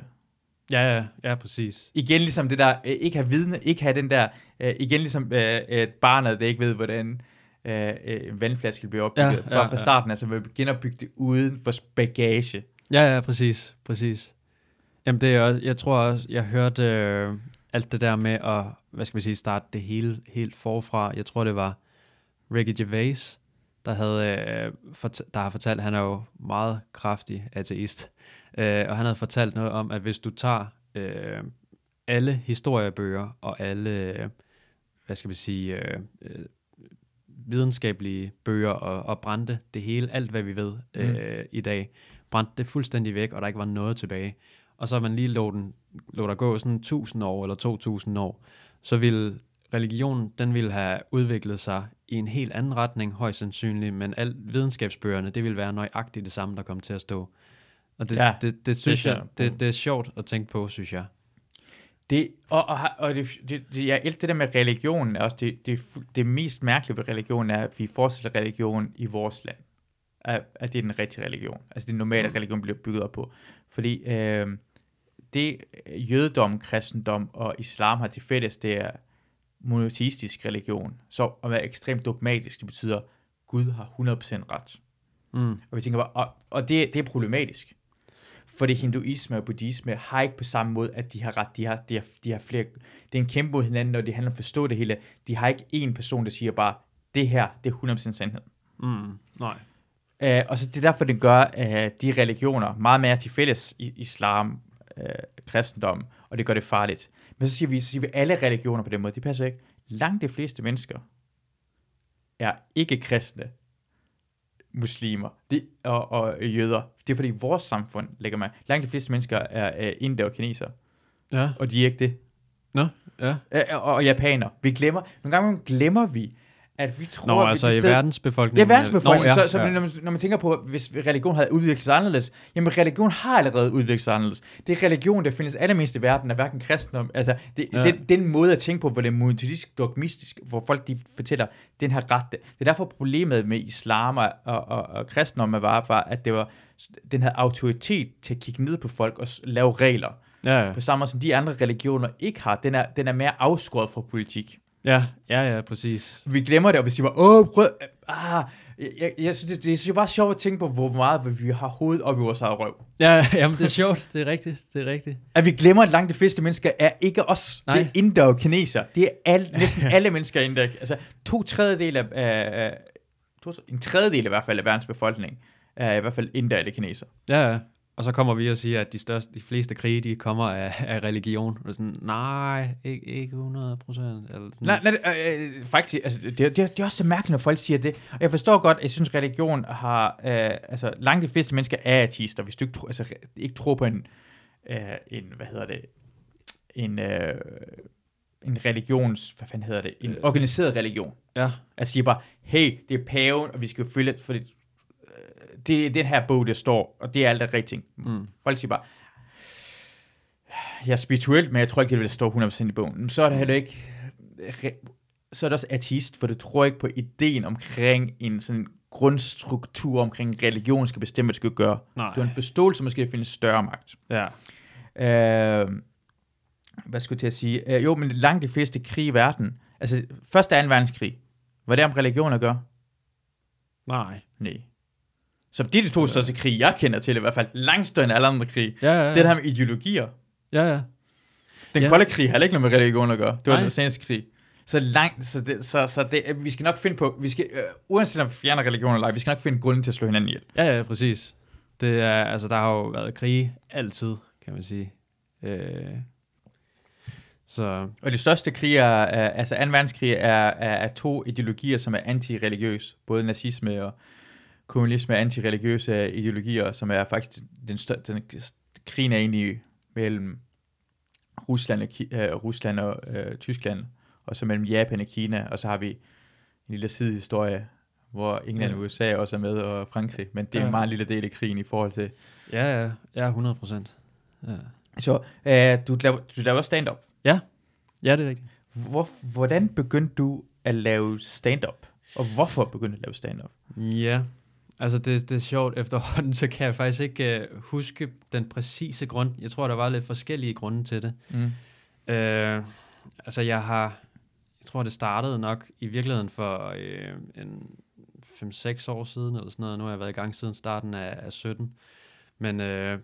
Ja, ja, ja, præcis. Igen ligesom det der, øh, ikke have vidne, ikke have den der, uh, igen ligesom uh, barnet, der ikke ved, hvordan uh, en vandflaske bliver opbygget. Ja, ja, Bare fra starten, ja. altså vi begynder at bygge det uden for bagage. Ja, ja, præcis, præcis. Jamen det er også, jeg tror også, jeg hørte øh, alt det der med at, hvad skal vi sige, starte det hele helt forfra. Jeg tror det var Ricky Gervais, der havde øh, fort, der har fortalt, han er jo meget kraftig ateist, øh, og han havde fortalt noget om, at hvis du tager øh, alle historiebøger og alle, øh, hvad skal vi sige, øh, øh, videnskabelige bøger og, og brændte det hele, alt hvad vi ved øh, mm. i dag, brændte det fuldstændig væk, og der ikke var noget tilbage. Og så man lige lå, den, lå der gå sådan 1000 år eller 2000 år, så ville religionen, den ville have udviklet sig i en helt anden retning, højst sandsynligt, men al videnskabsbøgerne, det ville være nøjagtigt det samme, der kom til at stå. Og det, ja, det, det, det synes det, jeg, det, det er sjovt at tænke på, synes jeg. Det, og, og, og det, det, det, ja, alt det der med religion, er også det, det, det mest mærkelige ved religion er, at vi forestiller religion i vores land. At, at det er den rigtige religion. Altså det normale mm. religion bliver bygget op på. Fordi øh, det jødedom, kristendom og islam har til fælles, det er monoteistisk religion. Så at være ekstremt dogmatisk, det betyder, Gud har 100% ret. Mm. Og vi tænker bare, og, og det, det er problematisk. Fordi hinduisme og buddhisme har ikke på samme måde, at de har ret. De har, de har, de har flere, det er en kæmpe mod hinanden, når det handler om at forstå det hele. De har ikke en person, der siger bare, det her, det er 100% sandhed. Mm, nej. Uh, og så det er derfor, det gør uh, de religioner meget mere til fælles i islam, uh, kristendom, og det gør det farligt. Men så siger vi, så siger vi alle religioner på den måde, det passer ikke. Langt de fleste mennesker er ikke kristne, muslimer de, og, og jøder. Det er fordi vores samfund, lægger man, langt de fleste mennesker er, er inder og kineser. Ja. Og de er ikke det. Nå, ja. Og, og japaner. Vi glemmer, nogle gange glemmer vi, at vi tror... Nå, altså i sted... verdensbefolkningen. Ja, verdensbefolkningen. Nå, ja, så, så ja. Når, man, når man tænker på, hvis religion havde udviklet sig anderledes, jamen religion har allerede udviklet sig anderledes. Det er religion, der findes allermest i verden, er hverken kristendom. Altså, det, ja. den, den måde at tænke på, hvor det er monoteistisk, dogmistisk, hvor folk de fortæller, den har ret. Det er derfor problemet med islam og, og, og, og kristendom var, var, at det var, den havde autoritet til at kigge ned på folk og lave regler. Ja, ja. På samme måde som de andre religioner ikke har. Den er, den er mere afskåret fra politik. Ja, ja, ja, præcis. Vi glemmer det, og vi siger bare, åh, prøv, ah, jeg, jeg, synes, det, det er bare sjovt at tænke på, hvor meget vi har hovedet op i vores eget røv. Ja, jamen det er sjovt, det er rigtigt, det er rigtigt. At vi glemmer, at langt de fleste mennesker er ikke os. Nej. Det er inder og kineser. Det er al, næsten alle mennesker inder. Altså to tredjedel af, af, to, en tredjedel i hvert fald af verdens befolkning er i hvert fald inder eller kineser. Ja, ja. Og så kommer vi og siger, at de, største, de fleste krige, de kommer af, af religion. Og sådan, nej, ikke, ikke 100 procent. Nej, nej øh, øh, faktisk, altså, det, det, det er også det mærkeligt, når folk siger det. Og jeg forstår godt, at jeg synes, religion har, øh, altså langt de fleste mennesker er artister, hvis du ikke, tro, altså, ikke tror på en, øh, en, hvad hedder det, en, øh, en religions, hvad fanden hedder det, en øh. organiseret religion. Ja. Altså siger bare, hey, det er paven, og vi skal følge, for det, det er den her bog, der står, og det er alt det rigtige. Mm. Folk siger bare, jeg er spirituelt, men jeg tror ikke, det vil stå 100% i bogen. Så er det heller ikke, så er det også artist, for du tror ikke på ideen omkring en sådan grundstruktur omkring religion skal bestemme, hvad det skal gøre. Nej. Du har en forståelse, måske at finde større magt. Ja. Øh, hvad skulle jeg sige? Øh, jo, men langt de fleste krig i verden, altså første og anden verdenskrig, var det om religion at gøre? Nej. Nej. Så det er de to største krig, jeg kender til i hvert fald. Langt større end alle andre krig. Ja, ja, ja. Det er det her med ideologier. Ja, ja. Den ja. kolde krig har ikke noget med religion at gøre. Det var Nej. den seneste krig. så langt, så, det, så, så det, vi skal nok finde på, vi skal, øh, uanset om vi fjerner religion eller ej, vi skal nok finde grunden til at slå hinanden ihjel. Ja, ja, præcis. Det er, altså, der har jo været krige altid, kan man sige. Øh, så Og de største krige, er, er, altså 2. verdenskrig, er, er, er to ideologier, som er antireligiøs. Både nazisme og kommunisme er antireligiøse ideologier, som er faktisk den største, den, krigen er egentlig mellem Rusland og, Ki- øh, Rusland og øh, Tyskland, og så mellem Japan og Kina, og så har vi en lille sidehistorie, hvor England Ja. og USA også er med, og Frankrig, men det er Ja. en meget lille del af krigen i forhold til... ja, ja, ja 100 procent. Ja. Så øh, du, laver, du laver stand-up. ja, det er rigtigt. Hvor, hvordan begyndte du at lave stand-up? Og hvorfor begyndte du at lave stand-up? Ja, altså det, det er sjovt efterhånden, så kan jeg faktisk ikke uh, huske den præcise grund. Jeg tror, der var lidt forskellige grunde til det. Mm. Øh, altså jeg har, jeg tror det startede nok i virkeligheden for øh, en 5-6 år siden eller sådan noget. Nu har jeg været i gang siden starten af, af 17. Men øh,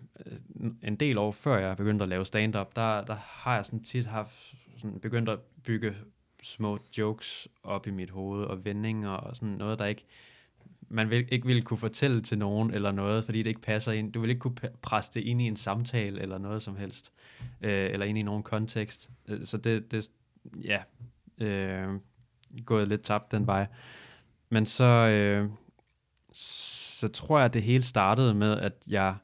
en del år før jeg begyndte at lave stand-up, der, der har jeg sådan tit haft sådan begyndt at bygge små jokes op i mit hoved og vendinger og sådan noget, der ikke man vil, ikke ville kunne fortælle til nogen eller noget, fordi det ikke passer ind. Du vil ikke kunne presse det ind i en samtale eller noget som helst, øh, eller ind i nogen kontekst. Øh, så det, det ja, øh, gået lidt tabt den vej. Men så, øh, så tror jeg, at det hele startede med, at jeg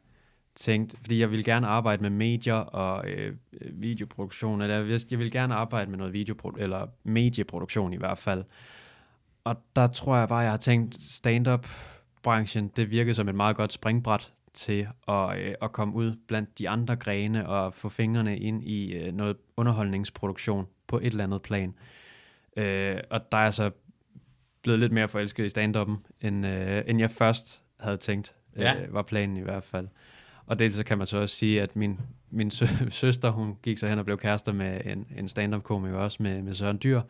tænkte, fordi jeg ville gerne arbejde med medier og øh, videoproduktion, eller jeg vil jeg ville gerne arbejde med noget videoproduktion, eller medieproduktion i hvert fald. Og der tror jeg bare, jeg har tænkt, stand-up branchen, det virkede som et meget godt springbræt til at, øh, at komme ud blandt de andre grene og få fingrene ind i øh, noget underholdningsproduktion på et eller andet plan. Øh, og der er så blevet lidt mere forelsket i stand-upen, end, øh, end jeg først havde tænkt, øh, Ja. var planen i hvert fald. Og det så kan man så også sige, at min, min sø, søster, hun gik så hen og blev kærester med en, en stand-up-komiker også, med, med Søren Dyr.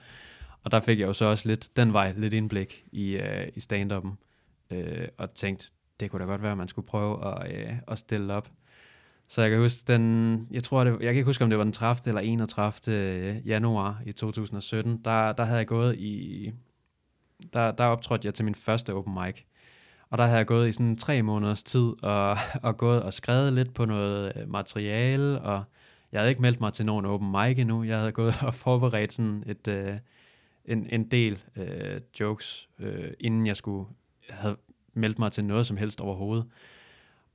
Og der fik jeg jo så også lidt den vej, lidt indblik i, øh, i stand-upen. Øh, og tænkte, det kunne da godt være, at man skulle prøve at, øh, at stille op. Så jeg kan huske den, jeg tror, det, jeg kan ikke huske, om det var den 30. eller 31. Øh, januar i 2017, der, der havde jeg gået i, der, der optrådte jeg til min første open mic. Og der havde jeg gået i sådan tre måneders tid og, og gået og skrevet lidt på noget øh, materiale, og jeg havde ikke meldt mig til nogen open mic endnu. Jeg havde gået og forberedt sådan et, øh, en, en del øh, jokes, øh, inden jeg skulle jeg havde meldt mig til noget som helst overhovedet.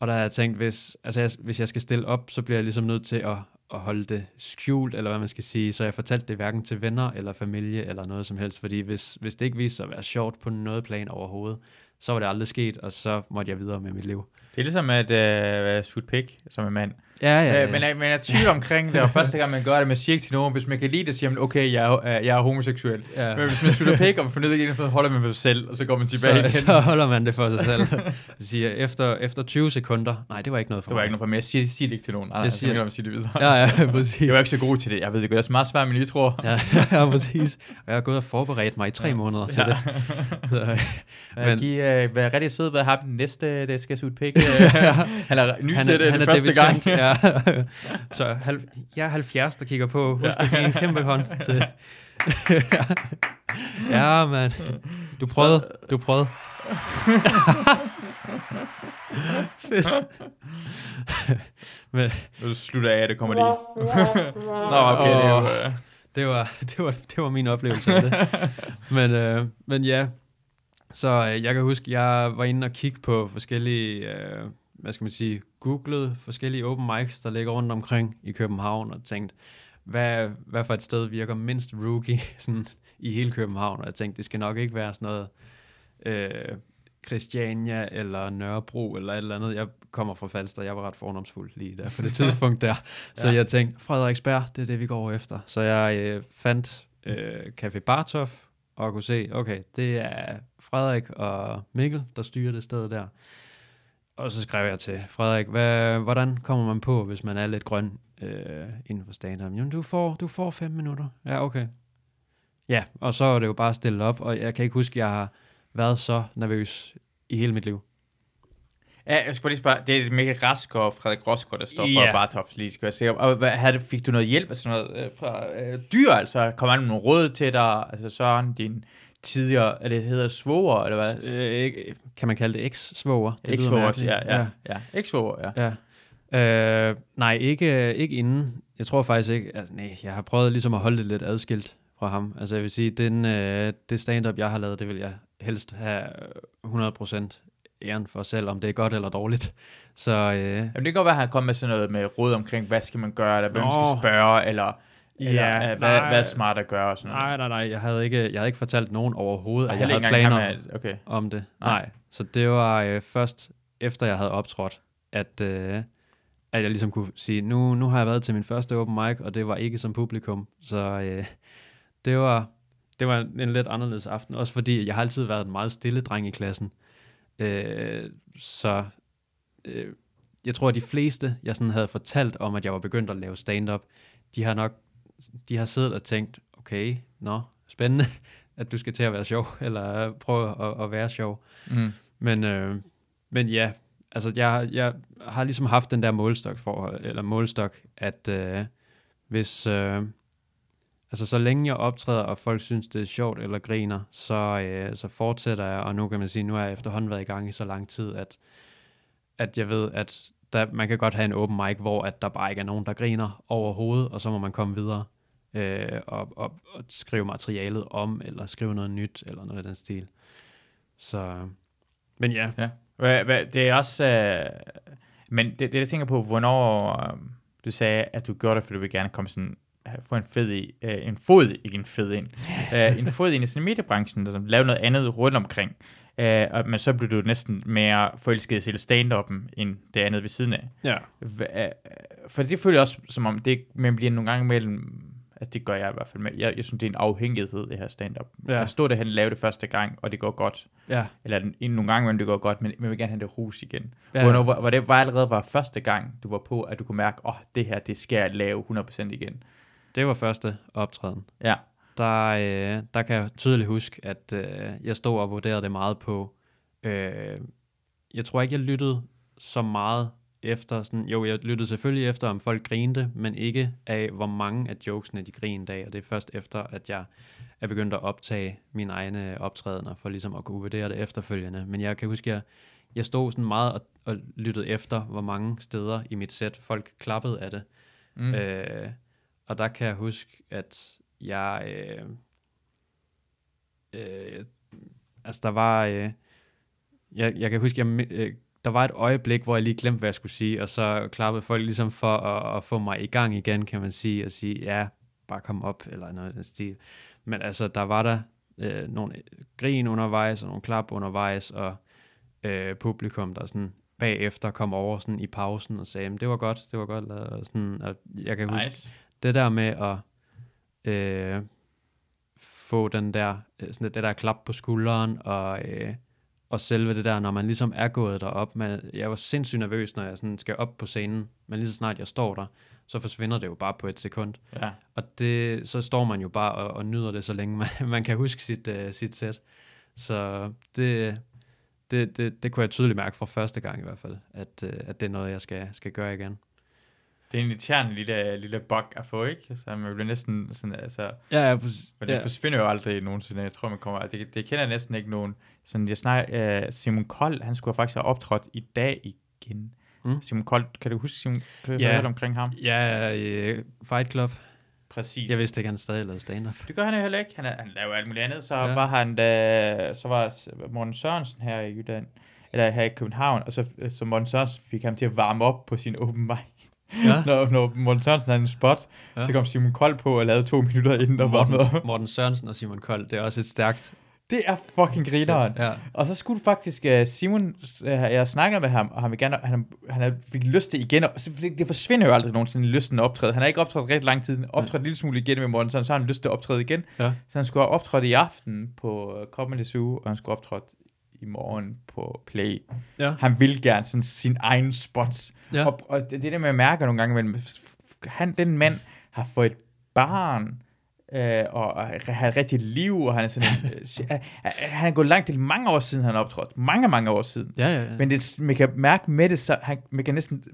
Og der har jeg tænkt, hvis, altså jeg, hvis jeg skal stille op, så bliver jeg ligesom nødt til at, at holde det skjult, eller hvad man skal sige. Så jeg fortalte det hverken til venner eller familie eller noget som helst, fordi hvis, hvis det ikke viste sig at være sjovt på noget plan overhovedet, så var det aldrig sket, og så måtte jeg videre med mit liv. Det er ligesom at øh, shoot pik som en mand. Ja, Ja, øh, men, er- men er tvivl omkring det, og første gang man gør det, man siger ikke til nogen, hvis man kan lide det, siger man, okay, jeg er, øh, jeg er homoseksuel. ja. Men hvis man shooter pik, og man finder det, så holder man for sig selv, og så går man tilbage igen. så, så holder man det for sig selv. Så siger jeg, efter, efter 20 sekunder, nej, det var ikke noget for Det var mig. ikke noget for mig. Jeg siger, siger det ikke til nogen. Nej, nej, Jeg så siger- man sige det videre. Ja, ja, præcis. Jeg var ikke så god til det. Jeg ved det godt. Det er så meget svært, men jeg tror. Ja, ja, præcis. Og jeg har gået og forberedt mig i tre måneder til det. Så, Men, Men- Giv, uh, vær rigtig sød ved ham den næste, der skal shoot pik. Uh, han er ny han, til det, han det er første gang. debutant, ja. Så halv, jeg er 70, der kigger på. Husk at give en kæmpe hånd til. ja, mand. Du prøvede. Du prøvede. Fedt. Men, Nu slutter jeg af, det kommer de. Nå, okay, det jo... Uh, det var, det var, det var min oplevelse af det. men, øh, men ja, så øh, jeg kan huske, jeg var inde og kigge på forskellige, øh, hvad skal man sige, googlede forskellige open mics, der ligger rundt omkring i København, og tænkte, hvad, hvad for et sted virker mindst rookie sådan, i hele København? Og jeg tænkte, det skal nok ikke være sådan noget øh, Christiania eller Nørrebro eller et eller andet. Jeg kommer fra Falster, jeg var ret fornomsfuld lige der på det tidspunkt der. Så Ja. jeg tænkte, Frederiksberg, det er det, vi går efter. Så jeg øh, fandt øh, Café Bartof og kunne se, okay, det er Frederik og Mikkel, der styrer det sted der. Og så skrev jeg til Frederik, hvad, hvordan kommer man på, hvis man er lidt grøn øh, inden for stand-up? Jamen, du får, du får fem minutter. Ja, okay. Ja, og så er det jo bare stillet op, og jeg kan ikke huske, at jeg har været så nervøs i hele mit liv. Ja, jeg skal bare lige spørge, det er Mikkel Rask og Frederik Rosgaard, der står for Ja. Bartoft, lige skal jeg se. Og hvad, havde, fik du noget hjælp af sådan noget øh, fra øh, dyr, altså? Kom der nogle råd til dig? Altså Søren, din tidligere, er det hedder svoger, eller hvad? Øh, kan man kalde det eks-svoger? Eks-svoger, ja, ja, ja. Eks-svoger, ja. Ja. Øh, nej, ikke, ikke inden. Jeg tror faktisk ikke, altså nej, jeg har prøvet ligesom at holde det lidt adskilt fra ham. Altså jeg vil sige, den, øh, det stand-up, jeg har lavet, det vil jeg helst have øh, 100% æren for selv, om det er godt eller dårligt. Så øh, Jamen, det kan godt være, at han kom med sådan noget med råd omkring, hvad skal man gøre, eller hvem Nå. skal spørge, eller, eller Ja, øh, hvad, nej. hvad er smart at gøre, og sådan noget. nej, nej, nej, jeg havde ikke, jeg havde ikke fortalt nogen overhovedet, at jeg havde planer at- Okay. om det. Nej. Nej, så det var øh, først efter jeg havde optrådt, at, øh, at jeg ligesom kunne sige, nu, nu har jeg været til min første open mic, og det var ikke som publikum, så øh, det, var, det var en lidt anderledes aften, også fordi jeg har altid været en meget stille dreng i klassen, øh, så øh, jeg tror, at de fleste, jeg sådan havde fortalt om, at jeg var begyndt at lave stand-up, de har nok de har siddet og tænkt, okay, nå, spændende, at du skal til at være sjov, eller prøve at, at være sjov. Mm. Men, øh, men ja, altså jeg, jeg har ligesom haft den der målstok for, eller målstok, at øh, hvis, øh, altså så længe jeg optræder, og folk synes, det er sjovt eller griner, så, øh, så fortsætter jeg, og nu kan man sige, nu har jeg efterhånden været i gang i så lang tid, at, at jeg ved, at der, man kan godt have en open mic, hvor at der bare ikke er nogen, der griner overhovedet, og så må man komme videre øh, og, og, og skrive materialet om, eller skrive noget nyt, eller noget i den stil. Så, men ja, Hvad, hvad, det er også... Øh, men det, det, jeg tænker på, hvornår øh, du sagde, at du gjorde det, fordi du vil gerne komme sådan få en fed i, øh, en fod, ikke en fed ind, øh, en fod ind i sådan mediebranchen, der lave noget andet rundt omkring. Øh, og, men så blev du næsten mere forelsket selv stand-up'en, end det andet ved siden af. ja. Hva- øh, For det føler jeg også, som om det man bliver nogle gange mellem, at det gør jeg i hvert fald med. Jeg, jeg synes, det er en afhængighed, det her stand-up. Ja. Jeg stod derhen og lave det første gang, og det går godt. Ja, Eller en- nogle gange, men det går godt, men man vil gerne have det rus igen. Ja. Hvornår, var, var det var allerede var første gang, du var på, at du kunne mærke, åh, oh, det her, det skal jeg lave 100% igen. det var første optræden. Ja. Der, øh, der kan jeg tydeligt huske, at øh, jeg stod og vurderede det meget på. Øh, jeg tror ikke, jeg lyttede så meget efter. Sådan, jo, jeg lyttede selvfølgelig efter, om folk grinte, men ikke af, hvor mange af jokesene de grinede af. Og det er først efter, at jeg er begyndt at optage mine egne optrædener, for ligesom at kunne vurdere det efterfølgende. Men jeg kan huske, at jeg, jeg stod sådan meget og, og lyttede efter, hvor mange steder i mit sæt folk klappede af det. Mm. Øh, og der kan jeg huske, at jeg... Øh, øh, altså, der var... Øh, jeg, jeg kan huske, jeg, øh, der var et øjeblik, hvor jeg lige glemte, hvad jeg skulle sige, og så klappede folk ligesom for at, at få mig i gang igen, kan man sige, og sige, ja, bare kom op, eller noget i den stil. Men altså, der var der øh, nogle grin undervejs, og nogle klap undervejs, og øh, publikum, der sådan bagefter kom over sådan i pausen og sagde, "Jamen, det var godt, det var godt og sådan, og jeg kan huske, nice. det der med at øh, få den der, øh, sådan det der klap på skulderen, og, øh, og selve det der, når man ligesom er gået derop, man, jeg var sindssygt nervøs, når jeg sådan skal op på scenen, men lige så snart jeg står der, så forsvinder det jo bare på et sekund. Ja. Og det, så står man jo bare og, og nyder det, så længe man, man kan huske sit, uh, sit sæt. Så det, det, det, det kunne jeg tydeligt mærke fra første gang i hvert fald, at, uh, at det er noget, jeg skal, skal gøre igen. Det er en irriterende lille, lille bug at få, ikke? Så man bliver næsten sådan, altså... Ja, ja, præcis. Men det ja. forsvinder jo aldrig nogensinde. Jeg tror, man kommer... Det, det kender jeg næsten ikke nogen. Sådan, jeg snakker... Uh, Simon Kold, han skulle faktisk have optrådt i dag igen. Mm. Simon Kold, kan du huske Simon? Kan du Ja. høre omkring ham? Ja, i Fight Club. Præcis. Jeg vidste ikke, han stadig lavede stand-up. Det gør han jo heller ikke. Han, er, han laver alt muligt andet. Så ja. var han da, så var Morten Sørensen her i Jylland, eller her i København, og så, så Morten Sørensen fik ham til at varme op på sin open mic. Ja. når, når Morten Sørensen havde en spot, Ja. så kom Simon Kold på og lavede to minutter inden, der varmede op. Morten, Morten Sørensen og Simon Kold, det er også et stærkt. Det er fucking grineren. Ja. Og så skulle faktisk uh, Simon, uh, jeg snakker med ham, og han vil gerne, han, han har- fik lyst til igen, og så, det, forsvinder jo aldrig nogensinde lysten at optræde. Han har ikke optrådt rigtig lang tid, optrådt en lille smule igen med Morten, så har han lyst til at optræde igen. Ja. Så han skulle have optrådt i aften på Comedy Zoo, og han skulle optrådt i morgen på Play. Ja. Han vil gerne sådan sin egen spots. Ja. Og, og det, det der med at mærke nogle gange, men han, den mand har fået et barn øh, og, har et rigtigt liv, og han er sådan en, øh, han er gået langt til mange år siden, han har optrådt. Mange, mange år siden. Ja, ja, ja. Men det, man kan mærke med det, så han, man kan næsten,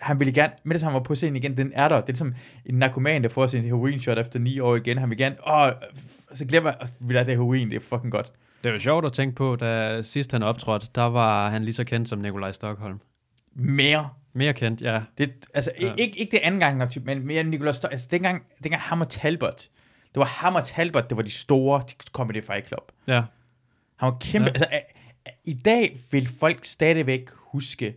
han ville gerne, med det, han var på scenen igen, den er der. Det er ligesom en narkoman, der får sin heroin shot efter ni år igen. Han vil gerne, åh, så glemmer jeg, vi det heroin, det er fucking godt. Det er jo sjovt at tænke på, da sidst han optrådte, der var han lige så kendt som Nikolaj Stockholm. Mere. Mere kendt, ja. Det, altså, ja. Ikke, ikke det anden gang, men mere Nicolas Stock, altså dengang, dengang ham og Talbot, det var ham og Talbot, det var de store de Comedy Fight Club. Ja, Han var kæmpe, ja. Altså a, a, i dag vil folk stadigvæk huske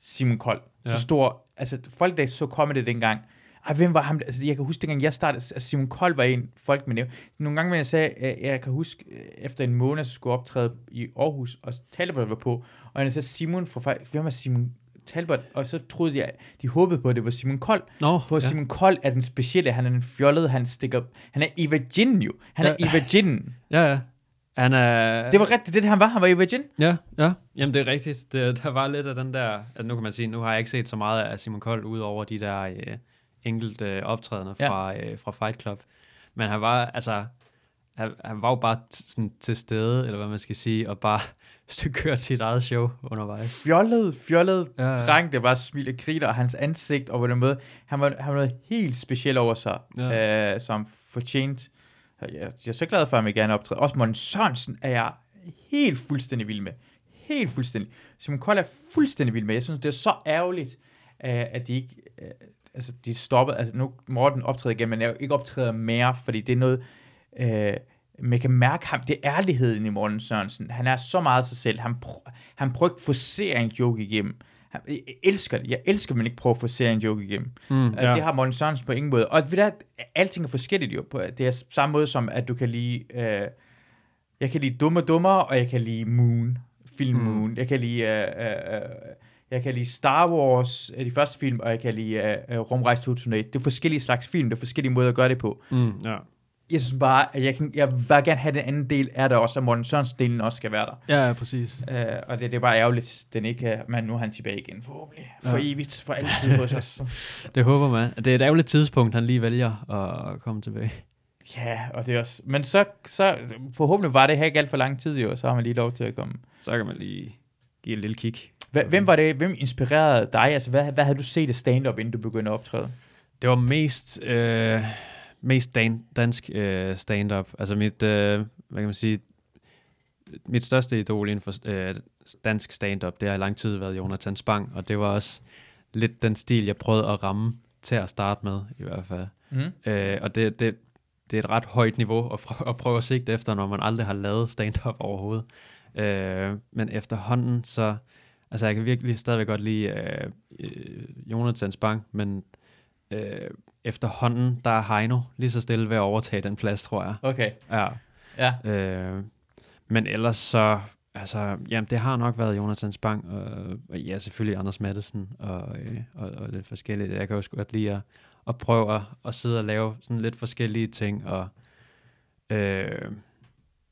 Simon Kold. Ja. Så stor, altså folk der så comedy dengang, ej, hvem var ham? Altså, jeg kan huske, dengang jeg startede, altså Simon Kold var en, folk med nævne. Nogle gange, når jeg sagde, at jeg kan huske, øh, efter en måned, så skulle jeg optræde i Aarhus, og Talbot var på, og jeg sagde Simon, fra, hvem var Simon Talbot? Og så troede jeg, de håbede på, at det var Simon Kold. Nå, For ja. Simon Kold er den specielle, han er den fjollede, han stikker, han er Eva Gin jo. Han er Ja. Eva Gin. Ja, ja. Han er... Det var rigtigt, det han var, han var Eva Gin. Ja, ja. Jamen, det er rigtigt. Det, der var lidt af den der... Altså, nu kan man sige, nu har jeg ikke set så meget af Simon Kold, ud over de der øh, enkelte øh, optrædener Ja. fra, øh, fra Fight Club. Men han var, altså... Han, han var jo bare sådan til stede, eller hvad man skal sige, og bare stykke sit eget show undervejs. Fjollet, fjollet ja, Ja, dreng, der bare smiler griner, og hans ansigt, og på den måde, han var, han var noget helt specielt over sig, ja. Øh, som fortjent. Jeg, jeg er så glad for, at han gerne optræde. Også Morten Sørensen er jeg helt fuldstændig vild med. Helt fuldstændig. Simon Kold er fuldstændig vild med. Jeg synes, det er så ærgerligt, øh, at de ikke... Øh, altså, de stoppede... Altså, nu Morten optræder igen, men jeg ikke optræder mere, fordi det er noget... Øh, man kan mærke ham, det er ærligheden i Morten Sørensen. Han er så meget sig selv. Han, pr- han prøver ikke forcere en joke igennem. Han, jeg elsker det. Jeg elsker, at man ikke prøver at forcere en joke igennem. Mm, Ja. Det har Morten Sørensen på ingen måde. Og ved du, alting er forskelligt jo. På- Det er samme måde som, at du kan lide... Øh, jeg kan lide Dumme Dummer, og jeg kan lide Moon. Film Mm. Moon. Jeg kan lide... Øh, øh, øh, jeg kan lide Star Wars, øh, de første film, og jeg kan lide øh, Rumrejse 2001. Det er forskellige slags film, det er forskellige måder at gøre det på. Mm, ja. Jeg synes bare, at jeg, kan, jeg vil bare gerne have den anden del af det også, at Morten Sørensen delen også skal være der. Ja, ja, præcis. Øh, og det, det er bare ærgerligt, den ikke er, men nu er han tilbage igen, forhåbentlig. For Ja. evigt, for altid hos os. Det håber man. Det er et ærgerligt tidspunkt, han lige vælger at komme tilbage. Ja, og det er også... Men så, så forhåbentlig var det her ikke alt for lang tid jo, og så har man lige lov til at komme. Så kan man lige give et lille kig. Hva, hvem var det, hvem inspirerede dig? Altså, hvad, hvad havde du set af stand-up, inden du begyndte at optræde? Det var mest, øh, mest dan- dansk øh, stand-up. Altså mit, øh, hvad kan man sige, mit største idol inden for øh, dansk stand-up, det har i lang tid været Jonathan Spang, og det var også lidt den stil, jeg prøvede at ramme til at starte med, i hvert fald. Mm. Øh, og det, det, det er et ret højt niveau at prøve, at prøve at sigte efter, når man aldrig har lavet stand-up overhovedet. Øh, men efterhånden, så... Altså, jeg kan virkelig stadigvæk godt lide øh, øh, Jonathan Spang, men øh, efterhånden, der er Heino lige så stille ved at overtage den plads, tror jeg. Okay, Ja. ja. Øh, men ellers så... Altså, jamen, det har nok været Jonathan Spang, og, og ja, selvfølgelig Anders Mattesen, og, øh, og, og lidt forskelligt. Jeg kan også godt lide at, at prøve at, at sidde og lave sådan lidt forskellige ting, og øh,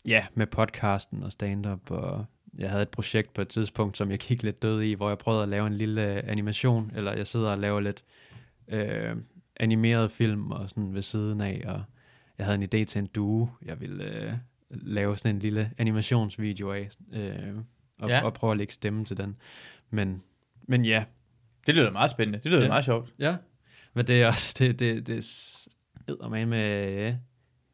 ja, med podcasten og stand-up, og jeg havde et projekt på et tidspunkt, som jeg kiggede lidt død i, hvor jeg prøvede at lave en lille animation, eller jeg sidder og laver lidt øh, animeret film og sådan ved siden af, og jeg havde en idé til en duo, jeg ville øh, lave sådan en lille animationsvideo af, øh, og, Ja. og prøve at lægge stemme til den. Men, men ja, Det lyder meget spændende. Det lyder ja. Meget sjovt. Ja, men det er også, det, det, det er man med øh,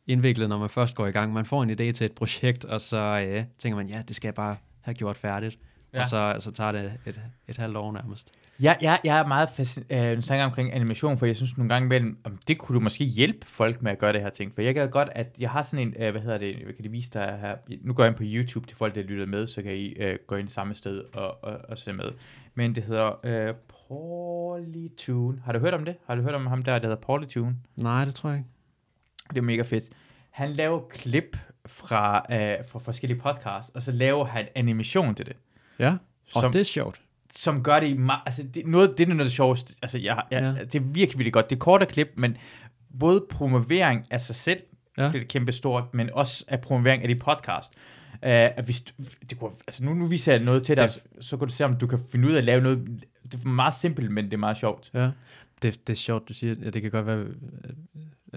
indviklet, når man først går i gang. Man får en idé til et projekt, og så øh, tænker man, ja, det skal jeg bare have gjort færdigt. Ja. Ja. Og så, så tager det et, et halvt år nærmest. Jeg, jeg, jeg er meget fascineret øh, omkring animation, for jeg synes nogle gange imellem, om det kunne du måske hjælpe folk med at gøre det her ting. For jeg kan godt, at jeg har sådan en, øh, hvad hedder det, jeg kan det vise dig her. Nu går jeg ind på YouTube til folk, der lytter med, så kan I øh, gå ind samme sted og, og, og se med. Men det hedder øh, Polytune. Har du hørt om det? Har du hørt om ham der, der hedder Polytune? Nej, det tror jeg ikke. Det er mega fedt. Han laver klip fra, øh, fra forskellige podcasts, og så laver han animation til det. Ja, og Som- det er sjovt. som gør det ma- altså det, noget, det er noget af det sjoveste, altså jeg, jeg, ja. Det er virkelig, virkelig godt. Det er korte klip, men både promovering af sig selv, ja. Det er kæmpe stort, men også af promovering af de podcast. Uh, at hvis du, det kunne, altså nu, nu viser jeg noget til dig, Det- så, kan du se, om du kan finde ud af at lave noget, det er meget simpelt, men det er meget sjovt. Ja. Det, det er sjovt, du siger. Ja, det kan godt være, øh,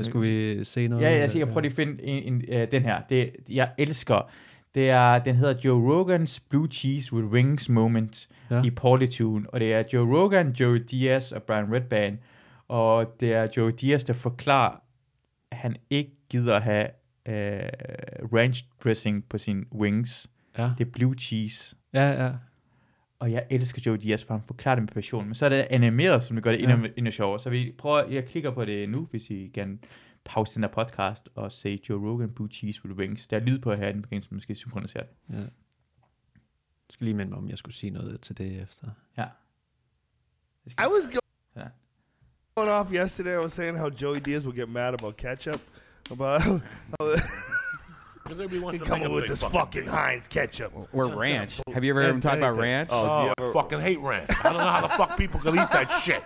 Skulle vi se noget? Ja, jeg skal prøve lige at finde en, en, uh, den her. Det, jeg elsker. Det er, den hedder Joe Rogan's Blue Cheese with Wings Moment Ja. i Paulitude. Og det er Joe Rogan, Joe Diaz og Brian Redband. Og det er Joe Diaz, der forklarer, at han ikke gider have uh, ranch dressing på sine wings. Ja, Det er blue cheese. ja, ja. Og jeg elsker Joe Diaz, for han forklarer det med passion. Men så er det animeret, som det gør det Ja. endnu, endnu sjovere. Så vi prøver, jeg klikker på det nu, hvis I gerne pause den her podcast og se Joe Rogan Blue Cheese with Wings. Der er lyd på her, den begynder måske synkronisere det. ja. Jeg skulle lige minde mig, om jeg skulle sige noget til det efter. Ja. I was go- Yeah. going off yesterday. I was saying how Joey Diaz will get mad about ketchup. About Because everybody wants he to make coming with this fucking fucking. Heinz ketchup. Or ranch. Have you ever heard him talk about ranch? Oh, Oh, I fucking hate ranch. I don't know how the fuck people could eat that shit.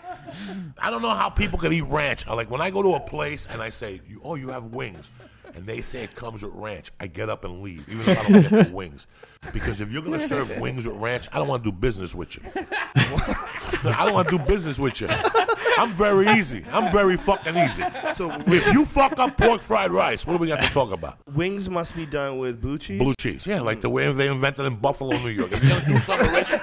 I don't know how people could eat ranch. I like when I go to a place and I say, "Oh, you have wings," and they say it comes with ranch. I get up and leave, even if I don't get the wings, because if you're gonna serve wings with ranch, I don't want to do business with you. I don't want to do business with you. I'm very easy. I'm very fucking easy. So If you fuck up pork fried rice, what do we got to talk about? wings must be done with blue cheese. Blue cheese, yeah, like the way they invented in Buffalo, New York. If you're gonna do something original,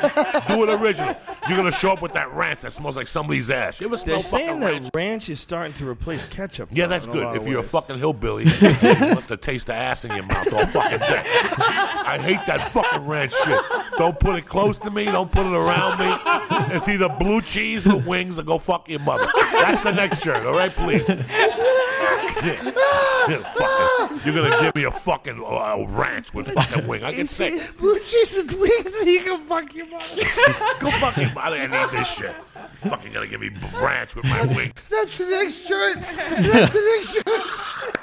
do it original. You're gonna show up with that ranch that smells like somebody's ass. You ever smell They're saying fucking that ranch? ranch is starting to replace ketchup. Yeah, that's in a good. If you're a ways. fucking hillbilly, you want to taste the ass in your mouth all fucking day. I hate that fucking ranch shit. Don't put it close to me. Don't put it around me. It's either blue cheese with wings or go fuck your mother. That's the next shirt, all right, please. fucking, you're gonna give me a fucking uh, ranch with fucking wing. I can say, blue cheese with wings, and you can fuck your mother. go fuck your mother. I need this shit. Fucking gonna give me ranch with my wings. That's the next shirt. That's the next shirt.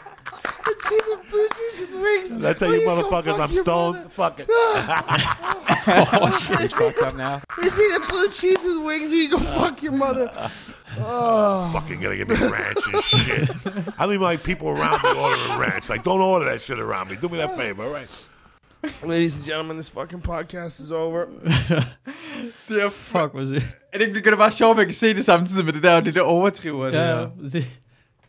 It's either blue cheese with wings. That's how or you can motherfuckers. fuck I'm your stoned. mother. Fuck it. oh, shit, he's fucked up now. It's either blue cheese with wings, or you go fuck your mother. Fucking gonna give me ranch and shit. I don't even like people around me ordering ranch. Like, don't order that shit around me. Do me that favor, all right? Ladies and gentlemen, this fucking podcast is over. Det er, Fuck, hvor det. er det ikke det bare sjovt, at man kan se det samtidig med det der, og det der overdriver. det Ja, der. Det,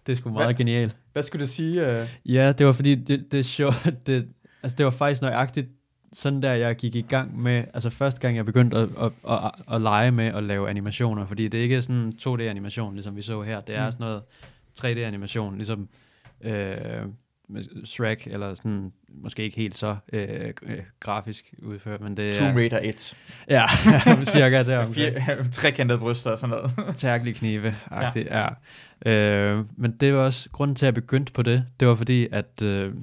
det er sgu meget Hvad? genialt. Hvad skulle du sige? Uh... Ja, det var fordi, det, det er sjovt, det, altså det var faktisk nøjagtigt sådan der, jeg gik i gang med, altså første gang jeg begyndte at, at, at, at, lege med at lave animationer, fordi det er ikke sådan 2D-animation, ligesom vi så her, det er Mm. sådan noget 3D-animation, ligesom øh, Shrek, eller sådan, måske ikke helt så øh, øh, grafisk udført, men det Tomb er, Raider 1. ja, cirka der Fire, trekantede bryster og sådan noget. tærkelige knive ja. ja. Øh, men det var også grunden til, at jeg begyndte på det. Det var fordi, at, øh,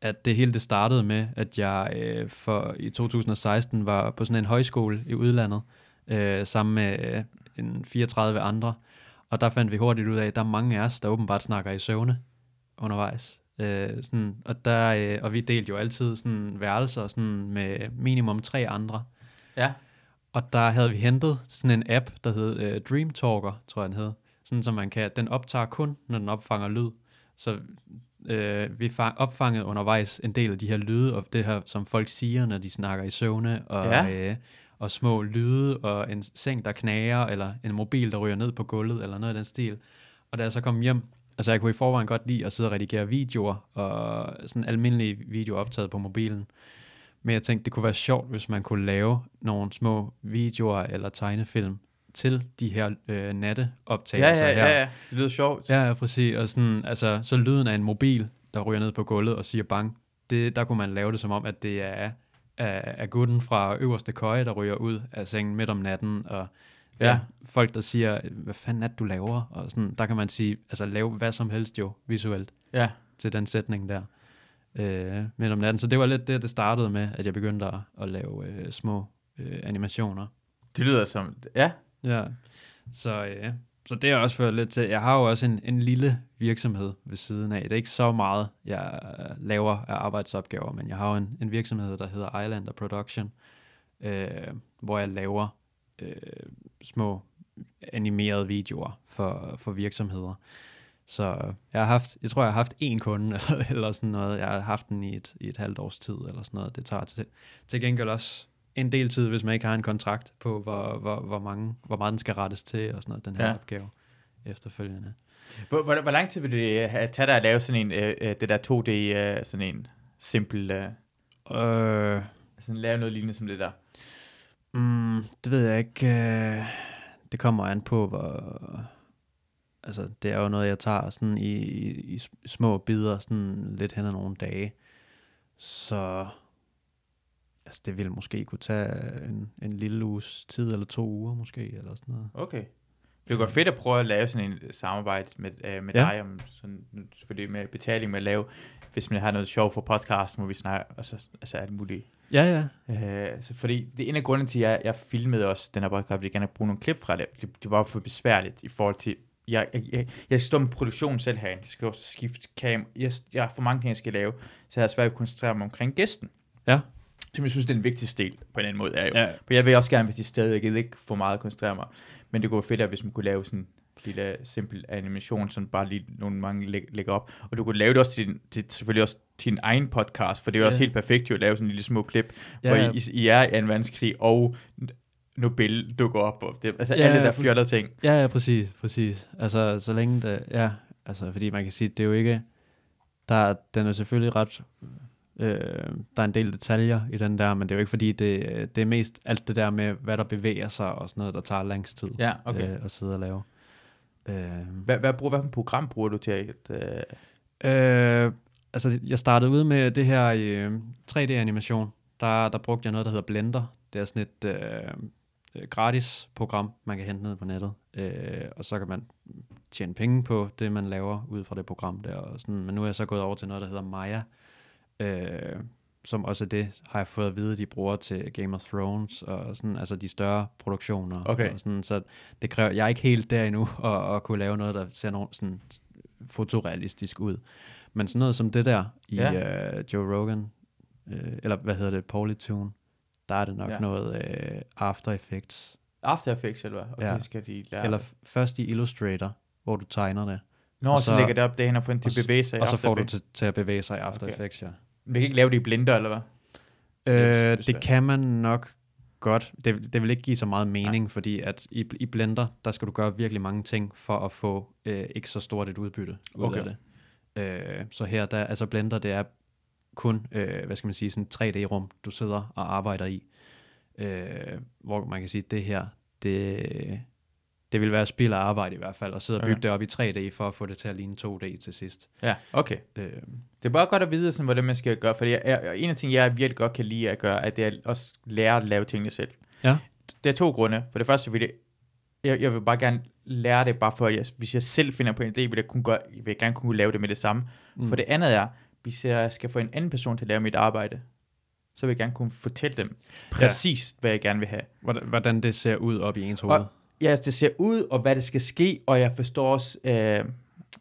at det hele det startede med, at jeg øh, for i 2016 var på sådan en højskole i udlandet, øh, sammen med øh, en 34 andre. Og der fandt vi hurtigt ud af, at der er mange af os, der åbenbart snakker i søvne undervejs. Øh, sådan, og, der, øh, og vi delte jo altid sådan værelser sådan med minimum tre andre. Ja. Og der havde vi hentet sådan en app, der hed øh, Dream Talker, tror jeg den hed. Sådan så man kan, den optager kun, når den opfanger lyd. Så øh, vi fang, opfangede undervejs en del af de her lyde, og det her, som folk siger, når de snakker i søvne, og, Ja. øh, og små lyde, og en seng, der knager, eller en mobil, der ryger ned på gulvet, eller noget af den stil. Og da jeg så kom hjem, altså jeg kunne i forvejen godt lide at sidde og redigere videoer, og sådan almindelige videoer optaget på mobilen. Men jeg tænkte, det kunne være sjovt, hvis man kunne lave nogle små videoer eller tegnefilm til de her øh, Ja, natteoptagelser ja, her. ja, ja. Det lyder sjovt. Ja, ja, præcis. Og sådan, altså, så lyden af en mobil, der ryger ned på gulvet og siger bang, det, der kunne man lave det som om, at det er af, af gutten fra øverste køje, der ryger ud af sengen midt om natten, og ja. Ja. Ja, folk, der siger, hvad fanden er det, du laver? Og sådan, der kan man sige, altså lave hvad som helst jo, visuelt, Ja. til den sætning der, øh, midt om natten. Så det var lidt det, det startede med, at jeg begyndte at, at lave øh, små øh, animationer. Det lyder som... Ja. Ja, så, øh, så det er også ført lidt til. Jeg har jo også en, en lille virksomhed ved siden af. Det er ikke så meget, jeg øh, laver af arbejdsopgaver, men jeg har jo en, en virksomhed, der hedder Islander Production, øh, hvor jeg laver øh, små animerede videoer for, for virksomheder. Så jeg har haft, jeg tror, jeg har haft én kunde, eller, eller sådan noget. Jeg har haft den i et, i et halvt års tid, eller sådan noget. Det tager til, til gengæld også en del tid, hvis man ikke har en kontrakt på, hvor, hvor, hvor, mange, hvor meget den skal rettes til, og sådan noget, den her Ja. opgave efterfølgende. Hvor, hvor, hvor lang tid vil det øh, tage dig at lave sådan en, øh, øh, det der 2D, øh, sådan en simpel, øh, Øh, sådan lave noget lignende som det der? mm, det ved jeg ikke. Øh, det kommer an på, hvor... Altså, det er jo noget, jeg tager sådan i, i, i små bidder, sådan lidt hen ad nogle dage. Så altså, det ville måske kunne tage en, en lille uges tid, eller to uger måske, eller sådan noget. Okay. Det kunne være fedt at prøve at lave sådan en samarbejde med, øh, med Ja. dig, om sådan, nu selvfølgelig med betaling med at lave, hvis man har noget sjov for podcast, hvor vi snakker, altså, altså alt muligt. Ja, ja. Øh, så fordi det er en af grundene til, at jeg, jeg filmede også den her podcast, fordi jeg gerne bruge nogle klip fra det. Det, det var for besværligt i forhold til, jeg, jeg, jeg, jeg står med produktion selv herinde, jeg skal også skifte cam, jeg, jeg har for mange ting, jeg skal lave, så jeg har svært at koncentrere mig omkring gæsten. Ja. Som jeg synes, det er den vigtigste del, på en anden måde, er jo. Ja. For jeg vil også gerne være til stede, jeg gider ikke for meget at koncentrere mig. Men det kunne være fedt, hvis man kunne lave sådan en lille simpel animation, som bare lige nogle mange læg, lægger op. Og du kunne lave det også til, din- til selvfølgelig også til din egen podcast, for det er jo Ja. også helt perfekt jo at lave sådan en lille små klip, Ja, hvor. I, I er i en verdenskrig, og Nobel dukker op, og det, altså Ja, alle ja, der fjollede ting. Ja, ja, præcis, præcis. Altså, så længe det, ja, altså, fordi man kan sige, det er jo ikke, der, er- den er selvfølgelig ret, øh, der er en del detaljer i den der, men det er jo ikke fordi, det, det er mest alt det der med, hvad der bevæger sig og sådan noget, der tager længst tid Ja, okay. øh, at sidde og lave. Øh, Hvad, hvad, bruger, et program bruger du til at... Øh, Øh, altså, jeg startede ud med det her øh, 3D-animation. Der, der brugte jeg noget, der hedder Blender. Det er sådan et øh, øh, gratis program, man kan hente ned på nettet. Øh, og så kan man tjene penge på det, man laver ud fra det program der. Og sådan. Men nu er jeg så gået over til noget, der hedder Maya. Øh, som også er det, har jeg fået at vide, de bruger til Game of Thrones og sådan, altså de større produktioner. Okay. Og sådan, så det kræver, jeg er ikke helt der endnu at, at kunne lave noget, der ser nogen, sådan fotorealistisk ud. Men sådan noget som det der i Ja. uh, Joe Rogan, uh, eller hvad hedder det, Polytune, der er det nok Ja. noget uh, After Effects. After Effects, eller hvad? Okay, Ja. skal de lære. Eller først i Illustrator, hvor du tegner det, Nå, og så, så- lægger det op det hen og får den til at bevæge sig i og så får du til, til at bevæge sig i After okay. Effects, ja. Vi kan ikke lave det i Blender, eller hvad? Det Øh, besværligt. det kan man nok godt. Det, det vil ikke give så meget mening, Nej. fordi at i, i Blender, der skal du gøre virkelig mange ting for at få øh, ikke så stort et udbytte ud Okay. af det. Øh, så her, der, altså Blender, det er kun, øh, hvad skal man sige, sådan et 3D-rum, du sidder og arbejder i. Øh, hvor man kan sige, det her, det, det vil være spild af arbejde i hvert fald, at sidde og bygge Okay. det op i 3D, for at få det til at ligne 2D til sidst. Ja, okay. Øh, Det er bare godt at vide, sådan, hvordan man skal gøre, fordi jeg, jeg, en af tingene, jeg virkelig godt kan lide at gøre, at det er også lære at lave tingene selv. Ja. Det er to grunde. For det første vil det, jeg, jeg vil bare gerne lære det, bare for, at jeg, hvis jeg selv finder på en idé, vil jeg, kunne gøre, vil jeg gerne kunne lave det med det samme. Mm. For det andet er, hvis jeg skal få en anden person til at lave mit arbejde, så vil jeg gerne kunne fortælle dem præcis, ja. hvad jeg gerne vil have. hvordan, hvordan det ser ud op i ens hoved. Og, ja, det ser ud, og hvad det skal ske, og jeg forstår også øh,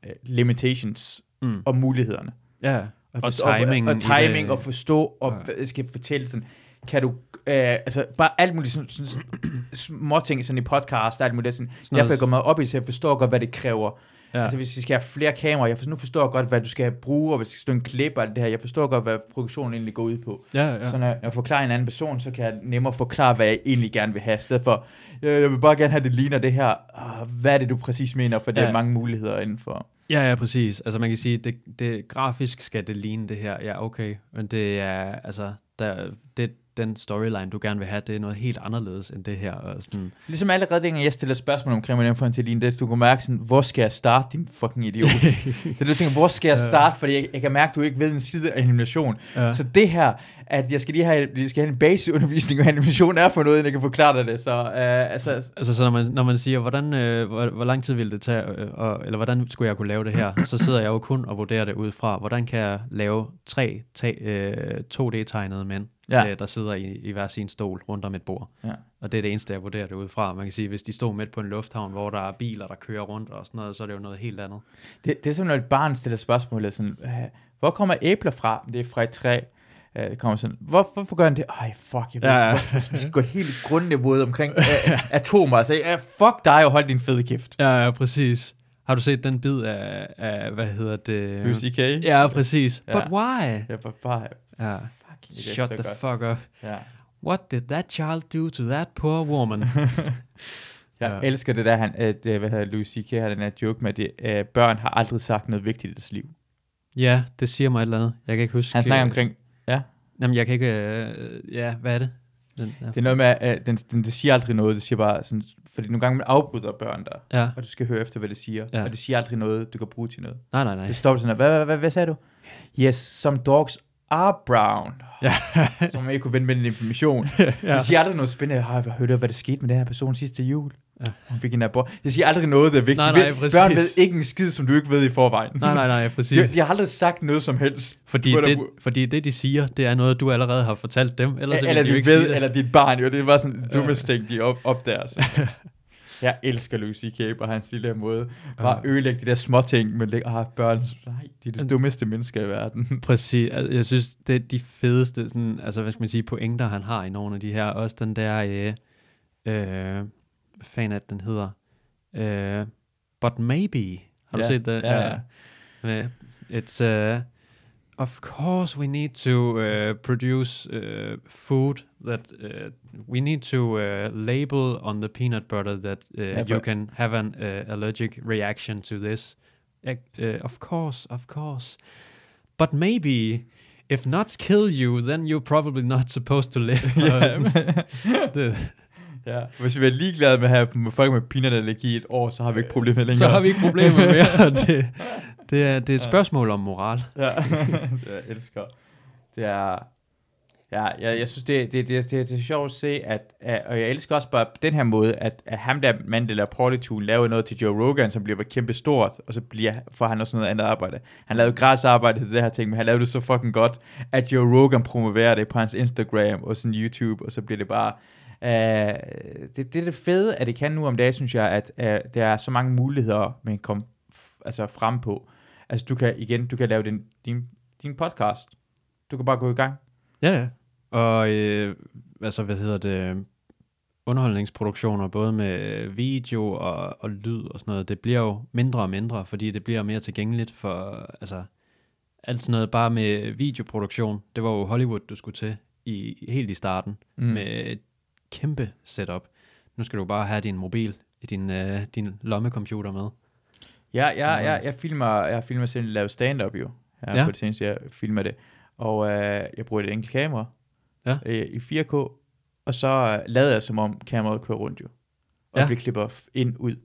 øh, limitations Mm. og mulighederne. Ja, og, Og, timingen. og, og timing og forstå, og Ja. skal fortælle sådan, kan du, øh, altså bare alt muligt sådan, sådan, sådan små ting sådan i podcast, alt muligt sådan, noget- derfor jeg går meget op i så jeg forstår godt, hvad det kræver. Ja. Altså hvis vi skal have flere kameraer, jeg forstår, nu forstår jeg godt, hvad du skal bruge, og hvis der skal en klip og alt det her, jeg forstår godt, hvad produktionen egentlig går ud på. Ja, Ja. Så når jeg forklarer en anden person, så kan jeg nemmere forklare, hvad jeg egentlig gerne vil have, i stedet for, "Ja, jeg vil bare gerne have, det ligner det her. Ah, Hvad er det, du præcis mener, for det Ja. er mange muligheder indenfor. Ja, ja, præcis. Altså man kan sige, det, det grafisk skal det ligne det her. Ja, okay. Men det er, altså, der, det, den storyline, du gerne vil have, det er noget helt anderledes end det her. Og sådan, Ligesom allerede dengang jeg stiller spørgsmål en til ligne det, du kan mærke sådan, hvor skal jeg starte, din fucking idiot? så du tænker, hvor skal jeg starte, fordi jeg, jeg kan mærke, du ikke ved en side af animation. Ja. Så det her, at jeg skal lige have, jeg skal have en basisudvikling, og animation er for noget, jeg kan forklare dig det. Så øh, altså, Altså så når man, når man siger, hvordan, øh, hvor, hvor lang tid ville det tage, øh, og, eller hvordan skulle jeg kunne lave det her, så sidder jeg jo kun og vurderer det ud fra, hvordan kan jeg lave tre ta- øh, 2D-tegnede mænd, Ja. ja. øh, der sidder i, i hver sin stol rundt om et bord. Ja. Og det er det eneste, jeg vurderer det ud fra. Man kan sige, hvis de stod midt på en lufthavn, hvor der er biler, der kører rundt og sådan noget, så er det jo noget helt andet. det, det er som når et barn stiller spørgsmålet sådan, hvor kommer æbler fra? Det er fra et træ. Øh, det kommer sådan, hvor, hvorfor gør han det? Ej, fuck, jeg ved, Ja, ja, ja. ja. vi skal gå helt grundniveauet omkring øh, atomer. Så ja, fuck dig og hold din fede kæft. Ja, ja, præcis. Har du set den bid af, af hvad hedder det? Louis C.K.? Ja, præcis. Ja. But why? Jeg var bare, Ja. Det er Shut the godt. fuck up. Ja. What did that child do to that poor woman? Jeg Ja. ja. elsker det der, han, at, øh, hvad hedder Louis C.K. har den her joke med, det, øh, børn har aldrig sagt noget vigtigt i deres liv. Ja, det siger mig et eller andet. Jeg kan ikke huske... Han snakker øh, omkring, ja, Jamen, jeg kan ikke... Øh, ja, hvad er det? Den, er det er noget med, at den, den, det siger aldrig noget, det siger bare sådan, fordi nogle gange man afbryder børn der, Ja. og du skal høre efter, hvad det siger, Ja. ja. og det siger aldrig noget, du kan bruge til noget. Nej, nej, nej. Det stopper sådan her, hvad, hvad, hvad, hvad sagde du? Yes, some dogs are brown. Ja. Som man ikke kunne vende med den information. ja. Det siger aldrig noget spændende. Har jeg hørt, hvad der skete med den her person sidste jul? Ja. Hun fik en abort. Det siger aldrig noget, der er vigtigt. Nej, nej, præcis. Børn ved ikke en skid, som du ikke ved i forvejen. Nej, nej, nej, præcis. De, de har aldrig sagt noget som helst. Fordi Hvor der- det, fordi det, de siger, det er noget, du allerede har fortalt dem. Ellers så eller de de ikke ved, det. eller dit barn, jo. Det bare sådan dumme ting, de op, opdager. Jeg elsker Louis C.K. på hans lille måde. Bare Ja. ødelægge de der små ting, men lægge, ah, børn, nej, de er de dummeste mennesker i verden. Præcis. Altså, jeg synes, det er de fedeste, sådan, altså, hvad skal man sige, pointer, han har i nogle af de her. Også den der, øh, øh, hvad fanden er det, den hedder? Øh, But Maybe. Har du Ja, set det? ja, ja. It's, uh, of course we need to uh, produce uh, food that uh, we need to uh, label on the peanut butter that uh, Ja, you can have an uh, allergic reaction to this. Uh, of course, of course. But maybe if nuts kill you, then you're probably not supposed to live. Det, Ja, hvis vi er ligeglade med at have med folk med peanut-allergi et år, så har vi ikke problemer længere. så har vi ikke problemer mere. det, det, er, det er et spørgsmål om moral. Ja, det jeg elsker. Det er... Ja, jeg, jeg synes, det, det, det, det, det er sjovt at se, at, at, og jeg elsker også bare på den her måde, at, at ham der mand, der laver Portitude, laver noget til Joe Rogan, som bliver kæmpe stort, og så bliver, får han også noget andet arbejde. Han lavede græsarbejde arbejde til det her ting, men han lavede det så fucking godt, at Joe Rogan promoverer det på hans Instagram og sin YouTube, og så bliver det bare... Uh, det, det er det fede, at det kan nu om dagen, synes jeg, at uh, der er så mange muligheder, man kan komme altså frem på. Altså du kan igen, du kan lave din, din, din podcast. Du kan bare gå i gang. Ja, ja. Og øh, altså, hvad hedder det, underholdningsproduktioner, både med video og, og lyd og sådan noget, det bliver jo mindre og mindre, fordi det bliver mere tilgængeligt for, altså, alt sådan noget bare med videoproduktion, det var jo Hollywood, du skulle til i, helt i starten, Mm. med et kæmpe setup. Nu skal du bare have din mobil, din, øh, din lommecomputer med. Ja, ja, ja, jeg filmer, jeg filmer selv lavet stand-up jo. Ja, Ja. På det seneste, jeg filmer det. Og øh, jeg bruger et enkelt kamera. Ja. Øh, I 4K. Og så øh, lader jeg som om kameraet kører rundt jo. Og Ja. klipper f- ind ud.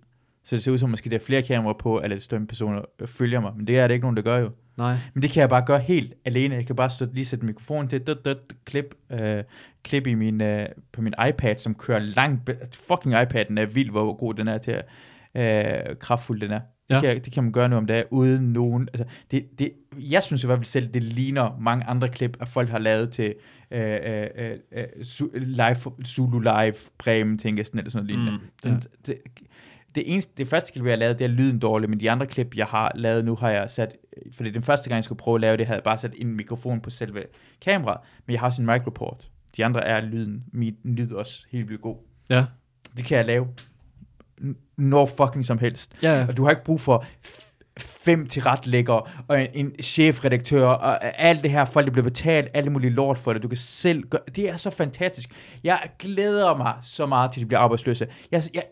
Så det ser ud som, måske der er flere kameraer på, eller at større personer øh, følger mig. Men det er det ikke nogen, der gør jo. Nej. Men det kan jeg bare gøre helt alene. Jeg kan bare stå, lige sætte mikrofonen til, dut, dut, klip, øh, klip i min, øh, på min iPad, som kører langt. Fucking iPad'en er vild, hvor god den er til at øh, kraftfuld den er. Det, Ja. kan, jeg- det kan man gøre nu om dagen, uden nogen... Altså, det, det, jeg synes i hvert fald selv, det ligner mange andre klip, at folk har lavet til øh, øh, øh, øh, Su- live, Zulu Live, Bremen, tænker sådan, eller sådan noget lignende. Mm, Den, det, det, eneste, det første klip, jeg har lavet, det er lyden dårlig, men de andre klip, jeg har lavet nu, har jeg sat, fordi den første gang, jeg skulle prøve at lave det, havde jeg bare sat en mikrofon på selve kameraet, men jeg har også en microport. De andre er lyden, min lyd også helt vildt god. Ja. Det kan jeg lave når fucking som helst. Ja, ja. Og du har ikke brug for fem tilretlæggere og en, en chefredaktør og alt det her, folk der bliver betalt, alle mulige lort for det. Du kan selv gøre, det er så fantastisk. Jeg glæder mig så meget til, at de bliver arbejdsløse. Jeg, jeg,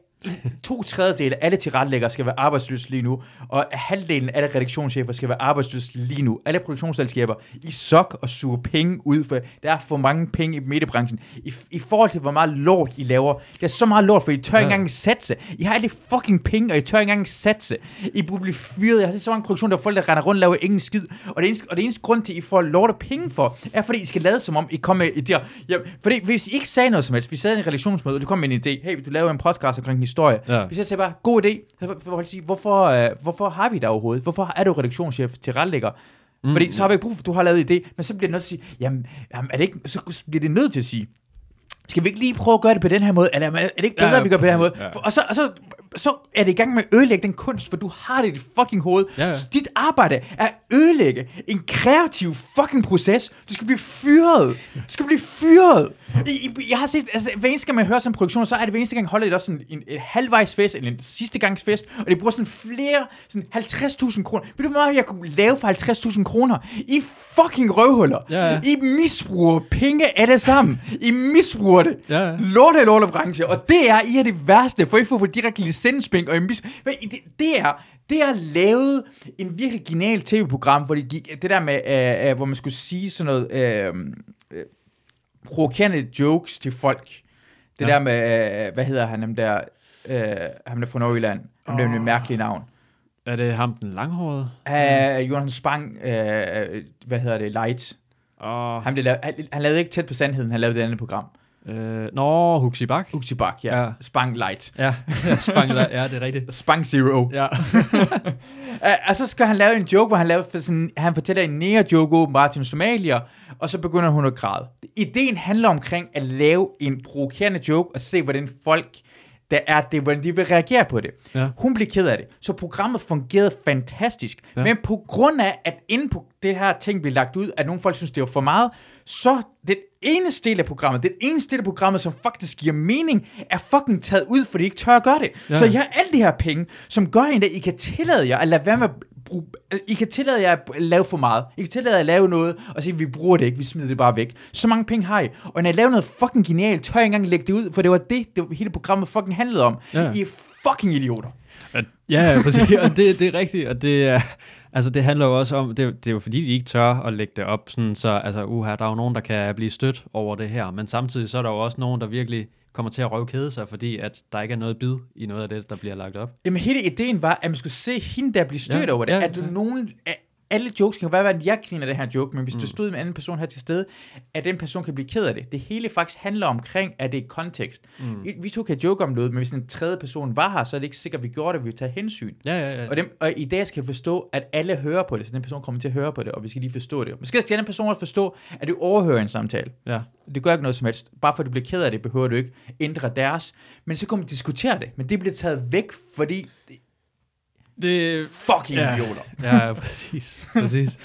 to tredjedele af alle tilrettelæggere skal være arbejdsløse lige nu, og halvdelen af alle redaktionschefer skal være arbejdsløse lige nu. Alle produktionsselskaber i sok og suger penge ud, for der er for mange penge i mediebranchen. I, I forhold til, hvor meget lort I laver. Det er så meget lort, for I tør Ja. ikke engang satse. I har alle fucking penge, og I tør ikke engang satse. I burde blive fyret. Jeg har set så mange produktioner, der er folk, der render rundt og laver ingen skid. Og det eneste, og det eneste grund til, at I får lort og penge for, er fordi I skal lade som om, I kommer med idéer. Ja, fordi hvis I ikke sagde noget som helst, vi sad i en redaktionsmøde, og du kom med en idé, hey, du lave en podcast omkring historie? Ja. Hvis jeg siger bare, god idé, så for, at sige, hvorfor, øh, hvorfor har vi det overhovedet? Hvorfor er du redaktionschef til retlægger? Mm, Fordi så har vi ikke brug for, at du har lavet idé, men så bliver det nødt til at sige, jamen, jamen er det ikke, så bliver det nødt til at sige, skal vi ikke lige prøve at gøre det på den her måde? Eller er det ikke bedre, Ja, at vi gør det på den her måde? ja. Og så, og så så er det i gang med at ødelægge den kunst, for du har det i dit fucking hoved. Ja, ja. Så dit arbejde er at ødelægge en kreativ fucking proces. Du skal blive fyret. Du skal blive fyret. I, I, jeg har set, altså hver eneste gang man hører sådan en produktion, så er det hver eneste gang holder det også sådan en, en halvvejs fest, eller en sidste gangs fest, og det bruger sådan flere, sådan 50.000 kroner. Ved du, hvor meget jeg kunne lave for 50.000 kroner? I fucking røvhuller. Ja, ja. I misbruger penge alle sammen. I misbruger det. Ja, ja. Lorte, lorte branche. Og det er, I er det værste, for I får direkte licenspenge, og. Men det, det er, det er lavet en virkelig genial tv-program, hvor de gik, det der med, øh, øh, hvor man skulle sige sådan noget, øh, øh, provokerende jokes til folk. Det Ja. der med, øh, hvad hedder han, ham der, øh, ham der fra Nordjylland, ham der med navn. Er det ham den langhårede? Uh, Jonas Spang, øh, hvad hedder det, Light. Åh, Han, blev lavet, han, han lavede ikke tæt på sandheden, han lavede det andet program. Øh, nå, Huxi Bak. Uxi Bak, ja. Ja. ja. Spang Light. Ja, Spangler, ja, det er rigtigt. Spang Zero. Ja. Og så skal han lave en joke, hvor han, laver sådan, han fortæller en nære joke åbenbart til en somalier, og så begynder hun at græde. Ideen handler omkring at lave en provokerende joke, og se, hvordan folk, der er det, hvordan de vil reagere på det. Ja. Hun blev ked af det. Så programmet fungerede fantastisk. Ja. Men på grund af, at inden på det her ting blev lagt ud, at nogle folk synes, det var for meget, så den eneste del af programmet, den eneste del af programmet, som faktisk giver mening, er fucking taget ud, fordi de ikke tør at gøre det. Ja. Så jeg har alle de her penge, som gør en, at I kan tillade jer at lade være med at bruge, I kan tillade jer at lave for meget. I kan tillade jer at lave noget, og sige, vi bruger det ikke, vi smider det bare væk. Så mange penge har I. Og når I laver noget fucking genialt, tør jeg ikke engang lægge det ud, for det var det, det hele programmet fucking handlede om. Ja. I er fucking idioter. Ja, ja, præcis. Og det, det er rigtigt, og det er... Altså, det handler jo også om, det, det er jo fordi, de ikke tør at lægge det op, sådan, så altså, uha, der er jo nogen, der kan blive stødt over det her, men samtidig så er der jo også nogen, der virkelig kommer til at røvkede sig, fordi at der ikke er noget bid i noget af det, der bliver lagt op. Jamen hele ideen var, at man skulle se hende der blive stødt Ja, over det. ja, at ja. nogen, alle jokes kan være, at jeg griner det her joke, men hvis mm. der stod en anden person her til stede, at den person kan blive ked af det. Det hele faktisk handler omkring, at det er kontekst. Mm. Vi to kan joke om noget, men hvis en tredje person var her, så er det ikke sikkert, at vi gjorde det, vi vil tage hensyn. Ja, ja, ja. Og, dem, og i dag skal jeg forstå, at alle hører på det, så den person kommer til at høre på det, og vi skal lige forstå det. Måske skal den person også forstå, at du overhører en samtale. ja. Det gør ikke noget som helst. Bare for at du bliver ked af det, behøver du ikke ændre deres. Men så kommer vi diskutere det. Men det bliver taget væk, fordi Det, fucking Ja. idioter. ja, præcis. præcis.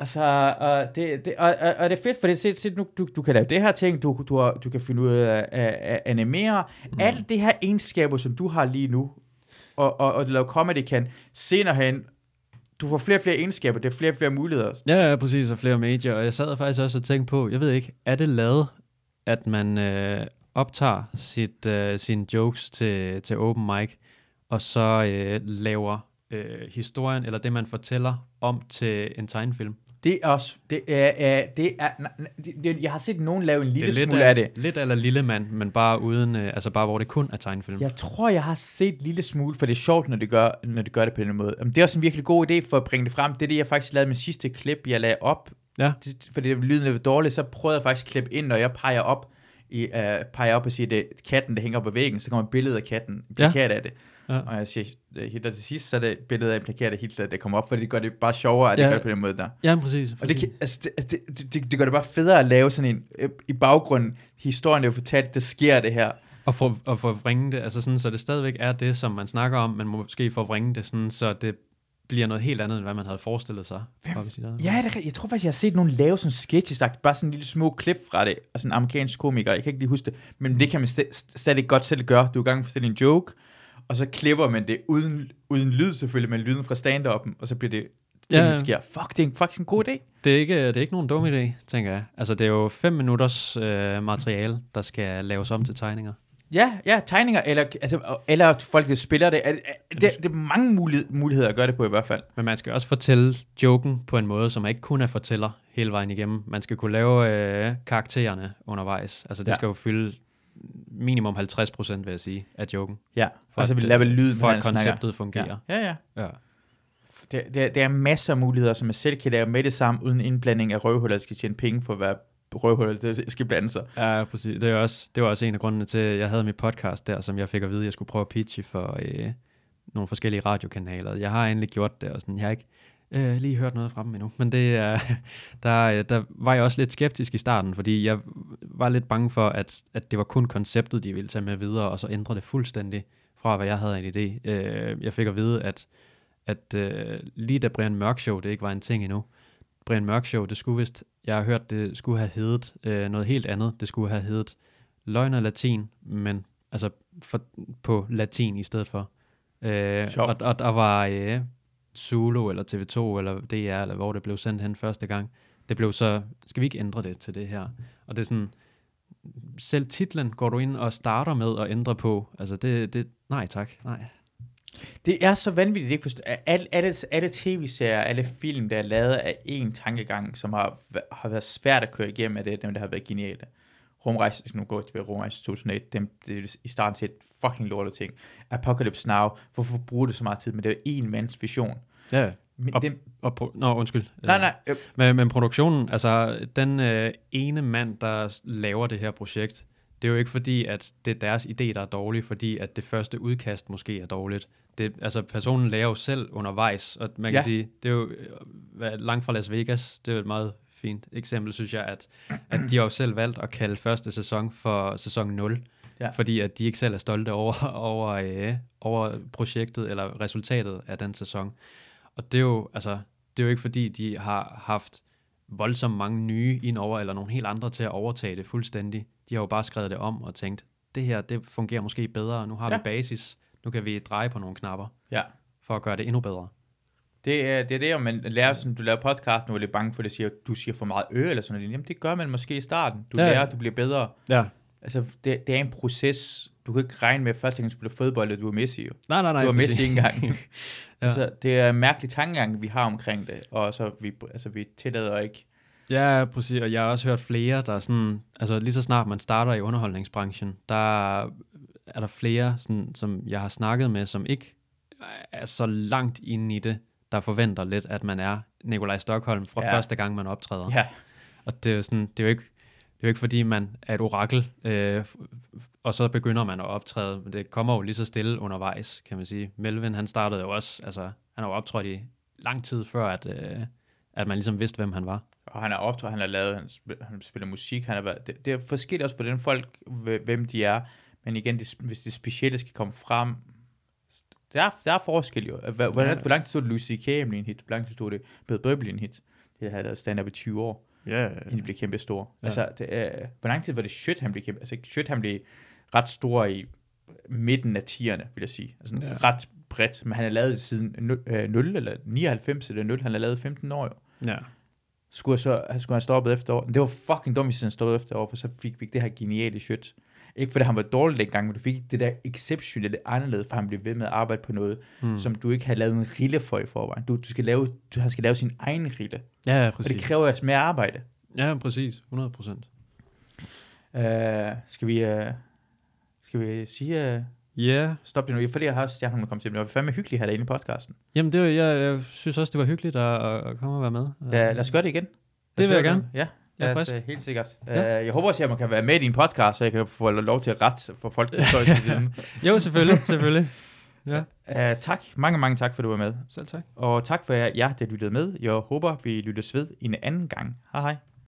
Altså, og det, det, og, og, og det er fedt, for det, se, se, nu, du, du kan lave det her ting, du, du, har, du kan finde ud af at, animere. Mm. Alle det her egenskaber, som du har lige nu, og, og, og du laver comedy kan, senere hen, du får flere og flere egenskaber, det er flere og flere muligheder. Ja, ja, præcis, og flere medier. Og jeg sad faktisk også og tænkte på, jeg ved ikke, er det lavet, at man øh, optager sit, øh, sine jokes til, til open mic, og så øh, laver øh, historien, eller det man fortæller om til en tegnefilm? Det er også, det er, er, det er, nej, det, det, jeg har set nogen lave en lille det er smule af det. Lidt eller lille mand, men bare uden, øh, altså bare hvor det kun er tegnefilm. Jeg tror, jeg har set lille smule, for det er sjovt, når det gør, når det, gør det på den måde. Men det er også en virkelig god idé for at bringe det frem. Det er det, jeg faktisk lavede med sidste klip, jeg lagde op. Ja. Det, fordi lyden er lidt dårlig, så prøvede jeg faktisk at klippe ind, når jeg peger op, i, uh, peger op og siger, det er katten, der hænger på væggen, så kommer et billede af katten, en Ja. plakat af det. Ja. Og jeg siger øh, Hitler til sidst, så er det et billede af en plakat af Hitler, der kommer op, for det gør det bare sjovere, at det Ja. gør det på den måde der. Ja, præcis. Og det, kan, altså, det, det, det, det, det gør det bare federe at lave sådan en, øh, i baggrunden, historien er jo fortalt, der sker det her. Og for, og for at vrænge det, altså sådan, så det stadigvæk er det, som man snakker om, men måske for at vrænge det sådan, så det bliver noget helt andet, end hvad man havde forestillet sig. Eget. Ja, det, jeg tror faktisk, jeg har set nogen lave sådan sketches, sagt, bare sådan en lille små klip fra det, og sådan en amerikansk komiker, jeg kan ikke lige huske det, men det kan man st- st- stadig godt selv gøre. Du er i gang med at fortælle en joke, og så klipper man det uden, uden lyd selvfølgelig, men lyden fra stand-up'en, og så bliver det Ja, ting, ja. sker. Fuck, det er en, en god idé. Det er, ikke, det er ikke nogen dum idé, tænker jeg. Altså, det er jo fem minutters øh, materiale, der skal laves om til tegninger. Ja, ja, tegninger, eller, altså, eller folk, der spiller det. Er- Det, det er mange mulighed, muligheder at gøre det på i hvert fald. Men man skal også fortælle joken på en måde, som man ikke kun er fortæller hele vejen igennem. Man skal kunne lave øh, karaktererne undervejs. Altså, det Ja. skal jo fylde minimum 50 procent, vil jeg sige, af joken. Ja, For og så at, vil lave øh, lyden, For at han snakker. konceptet fungerer. Ja, ja. ja. Ja. Der, der, der er masser af muligheder, som man selv kan lave med det samme, uden indblanding af røvhuller, der skal tjene penge for at være røvhuller, det skal blande sig. Ja, præcis. Det er også, det var også en af grundene til, at jeg havde mit podcast der, som jeg fik at vide, at jeg skulle prøve at pitche for øh, nogle forskellige radiokanaler. Jeg har endelig gjort det, og sådan, jeg har ikke øh, lige hørt noget fra dem endnu. Men det, er der, øh, der var jeg også lidt skeptisk i starten, fordi jeg var lidt bange for, at, at det var kun konceptet, de ville tage med videre, og så ændre det fuldstændig fra hvad jeg havde en idé. Øh, jeg fik at vide, at, at øh, lige da Brian Mørk Show, det ikke var en ting endnu, Brian Mørk Show, det skulle vist, jeg har hørt, det skulle have heddet øh, noget helt andet. Det skulle have heddet løgn og latin, men altså for, på latin i stedet for. Øh, og, og der var øh, Zulu eller TV2 eller DR, eller hvor det blev sendt hen første gang. Det blev så, skal vi ikke ændre det til det her? Og det er sådan, selv titlen går du ind og starter med at ændre på. Altså det, det nej tak, nej. Det er så vanvittigt, ikke forstå. Alle, alle, alle tv-serier, alle film, der er lavet af én tankegang, som har, har været svært at køre igennem, er det dem, der har været geniale. Rumrejse, hvis nu går til Rumrejse 2001, dem, det er i starten set fucking lortet ting. Apocalypse Now, hvorfor bruger du så meget tid? Men det er en mands vision. Ja, Men Og- dem, og pro- Nå, undskyld. nej, nej, øh, Men, men produktionen, altså den øh, ene mand, der laver det her projekt, det er jo ikke fordi, at det er deres idé, der er dårlig, fordi at det første udkast måske er dårligt. Det, altså personen lærer jo selv undervejs, og man kan Ja. sige, det er jo øh, langt fra Las Vegas, det er jo et meget fint eksempel, synes jeg, at, at de har jo selv valgt at kalde første sæson for sæson 0, Ja. fordi at de ikke selv er stolte over, over, øh, over projektet eller resultatet af den sæson. Og det er jo, altså, det er jo ikke fordi, de har haft voldsomt mange nye indover, eller nogle helt andre til at overtage det fuldstændig. De har jo bare skrevet det om og tænkt, det her, det fungerer måske bedre, nu har Ja. vi basis, nu kan vi dreje på nogle knapper, ja. for at gøre det endnu bedre. Det er det, er det og man lærer, sådan, du laver podcast, nu er lidt bange for, at det siger, du siger for meget ø eller sådan noget. Jamen, det gør man måske i starten. Du Ja, lærer, du bliver bedre. Ja. Altså, det, det er en proces. Du kan ikke regne med, at første gang du spiller fodbold, at du er Messi. Jo. Nej, nej, nej. du er. Messi ikke engang. Ja. altså, det er en mærkelig tankegang, vi har omkring det. Og så vi, altså, vi tillader ikke. Ja, præcis. Og jeg har også hørt flere, der er sådan, altså lige så snart man starter i underholdningsbranchen, der er der flere, sådan, som jeg har snakket med, som ikke er så langt inde i det, der forventer lidt, at man er Nikolaj Stockholm fra ja. Første gang, man optræder. Ja, Og det er jo sådan, det er jo ikke, det er jo ikke fordi, man er et orakel, øh, og så begynder man at optræde. Men det kommer jo lige så stille undervejs, kan man sige. Melvin, han startede jo også, altså, han har jo optrådt i lang tid før, at, øh, at man ligesom vidste, hvem han var. og han er optrådt, han har lavet, han spiller, han spiller musik, han har været, det, det er forskelligt også, hvordan folk, hv- hvem de er, men igen, det, hvis det specielle skal komme frem, der er, der er forskel jo. Hvor, hvor, Ja. hvor lang tid stod det Louis C.K. en hit? Hvor lang tid stod det Bed Burble en hit? Det havde lavet stand-up i 20 år, Ja, inden de blev kæmpe store. Ja. Ja. Altså, det, øh, hvor lang tid var det Shit, han blev kæmpe? Altså, Shit, han blev ret stor i midten af 10'erne, vil jeg sige. Altså, Ja. ja. ret bredt, men han har lavet det siden 0, øh, 0 eller 99 eller 0, han har lavet 15 år jo ja. skulle, så, han skulle have stoppet efter år. Det var fucking dumt, hvis han stoppede efter år, for så fik vi det her geniale shit. Ikke fordi han var dårlig dengang, men du fik det der exceptionelle anderledes, for han blev ved med at arbejde på noget, mm. som du ikke havde lavet en rille for i forvejen. Du, du skal lave, du, han skal lave sin egen rille, Ja, ja, og præcis. det kræver altså mere arbejde. Ja, præcis. 100 procent. Uh, skal vi, uh, skal vi sige, uh, Ja, stop det nu, fordi jeg har også stjernen, kom til, men det var fandme hyggeligt at have dig inde i podcasten. jamen det var, jeg, jeg synes også, det var hyggeligt at, at komme og være med. Ja, lad os gøre det igen. Lad os vil jeg gerne. Ja, Jeg er frisk. uh, helt sikkert. Ja. Uh, jeg håber også, at man kan være med i din podcast, så jeg kan få lov til at rette for folk til historiske viden. Jo, selvfølgelig, selvfølgelig. Ja, Uh, tak. Mange, mange tak, for at du var med. selv tak. Og tak for jer, der lyttede med. Jeg håber, vi lyttes ved en anden gang. Hej hej.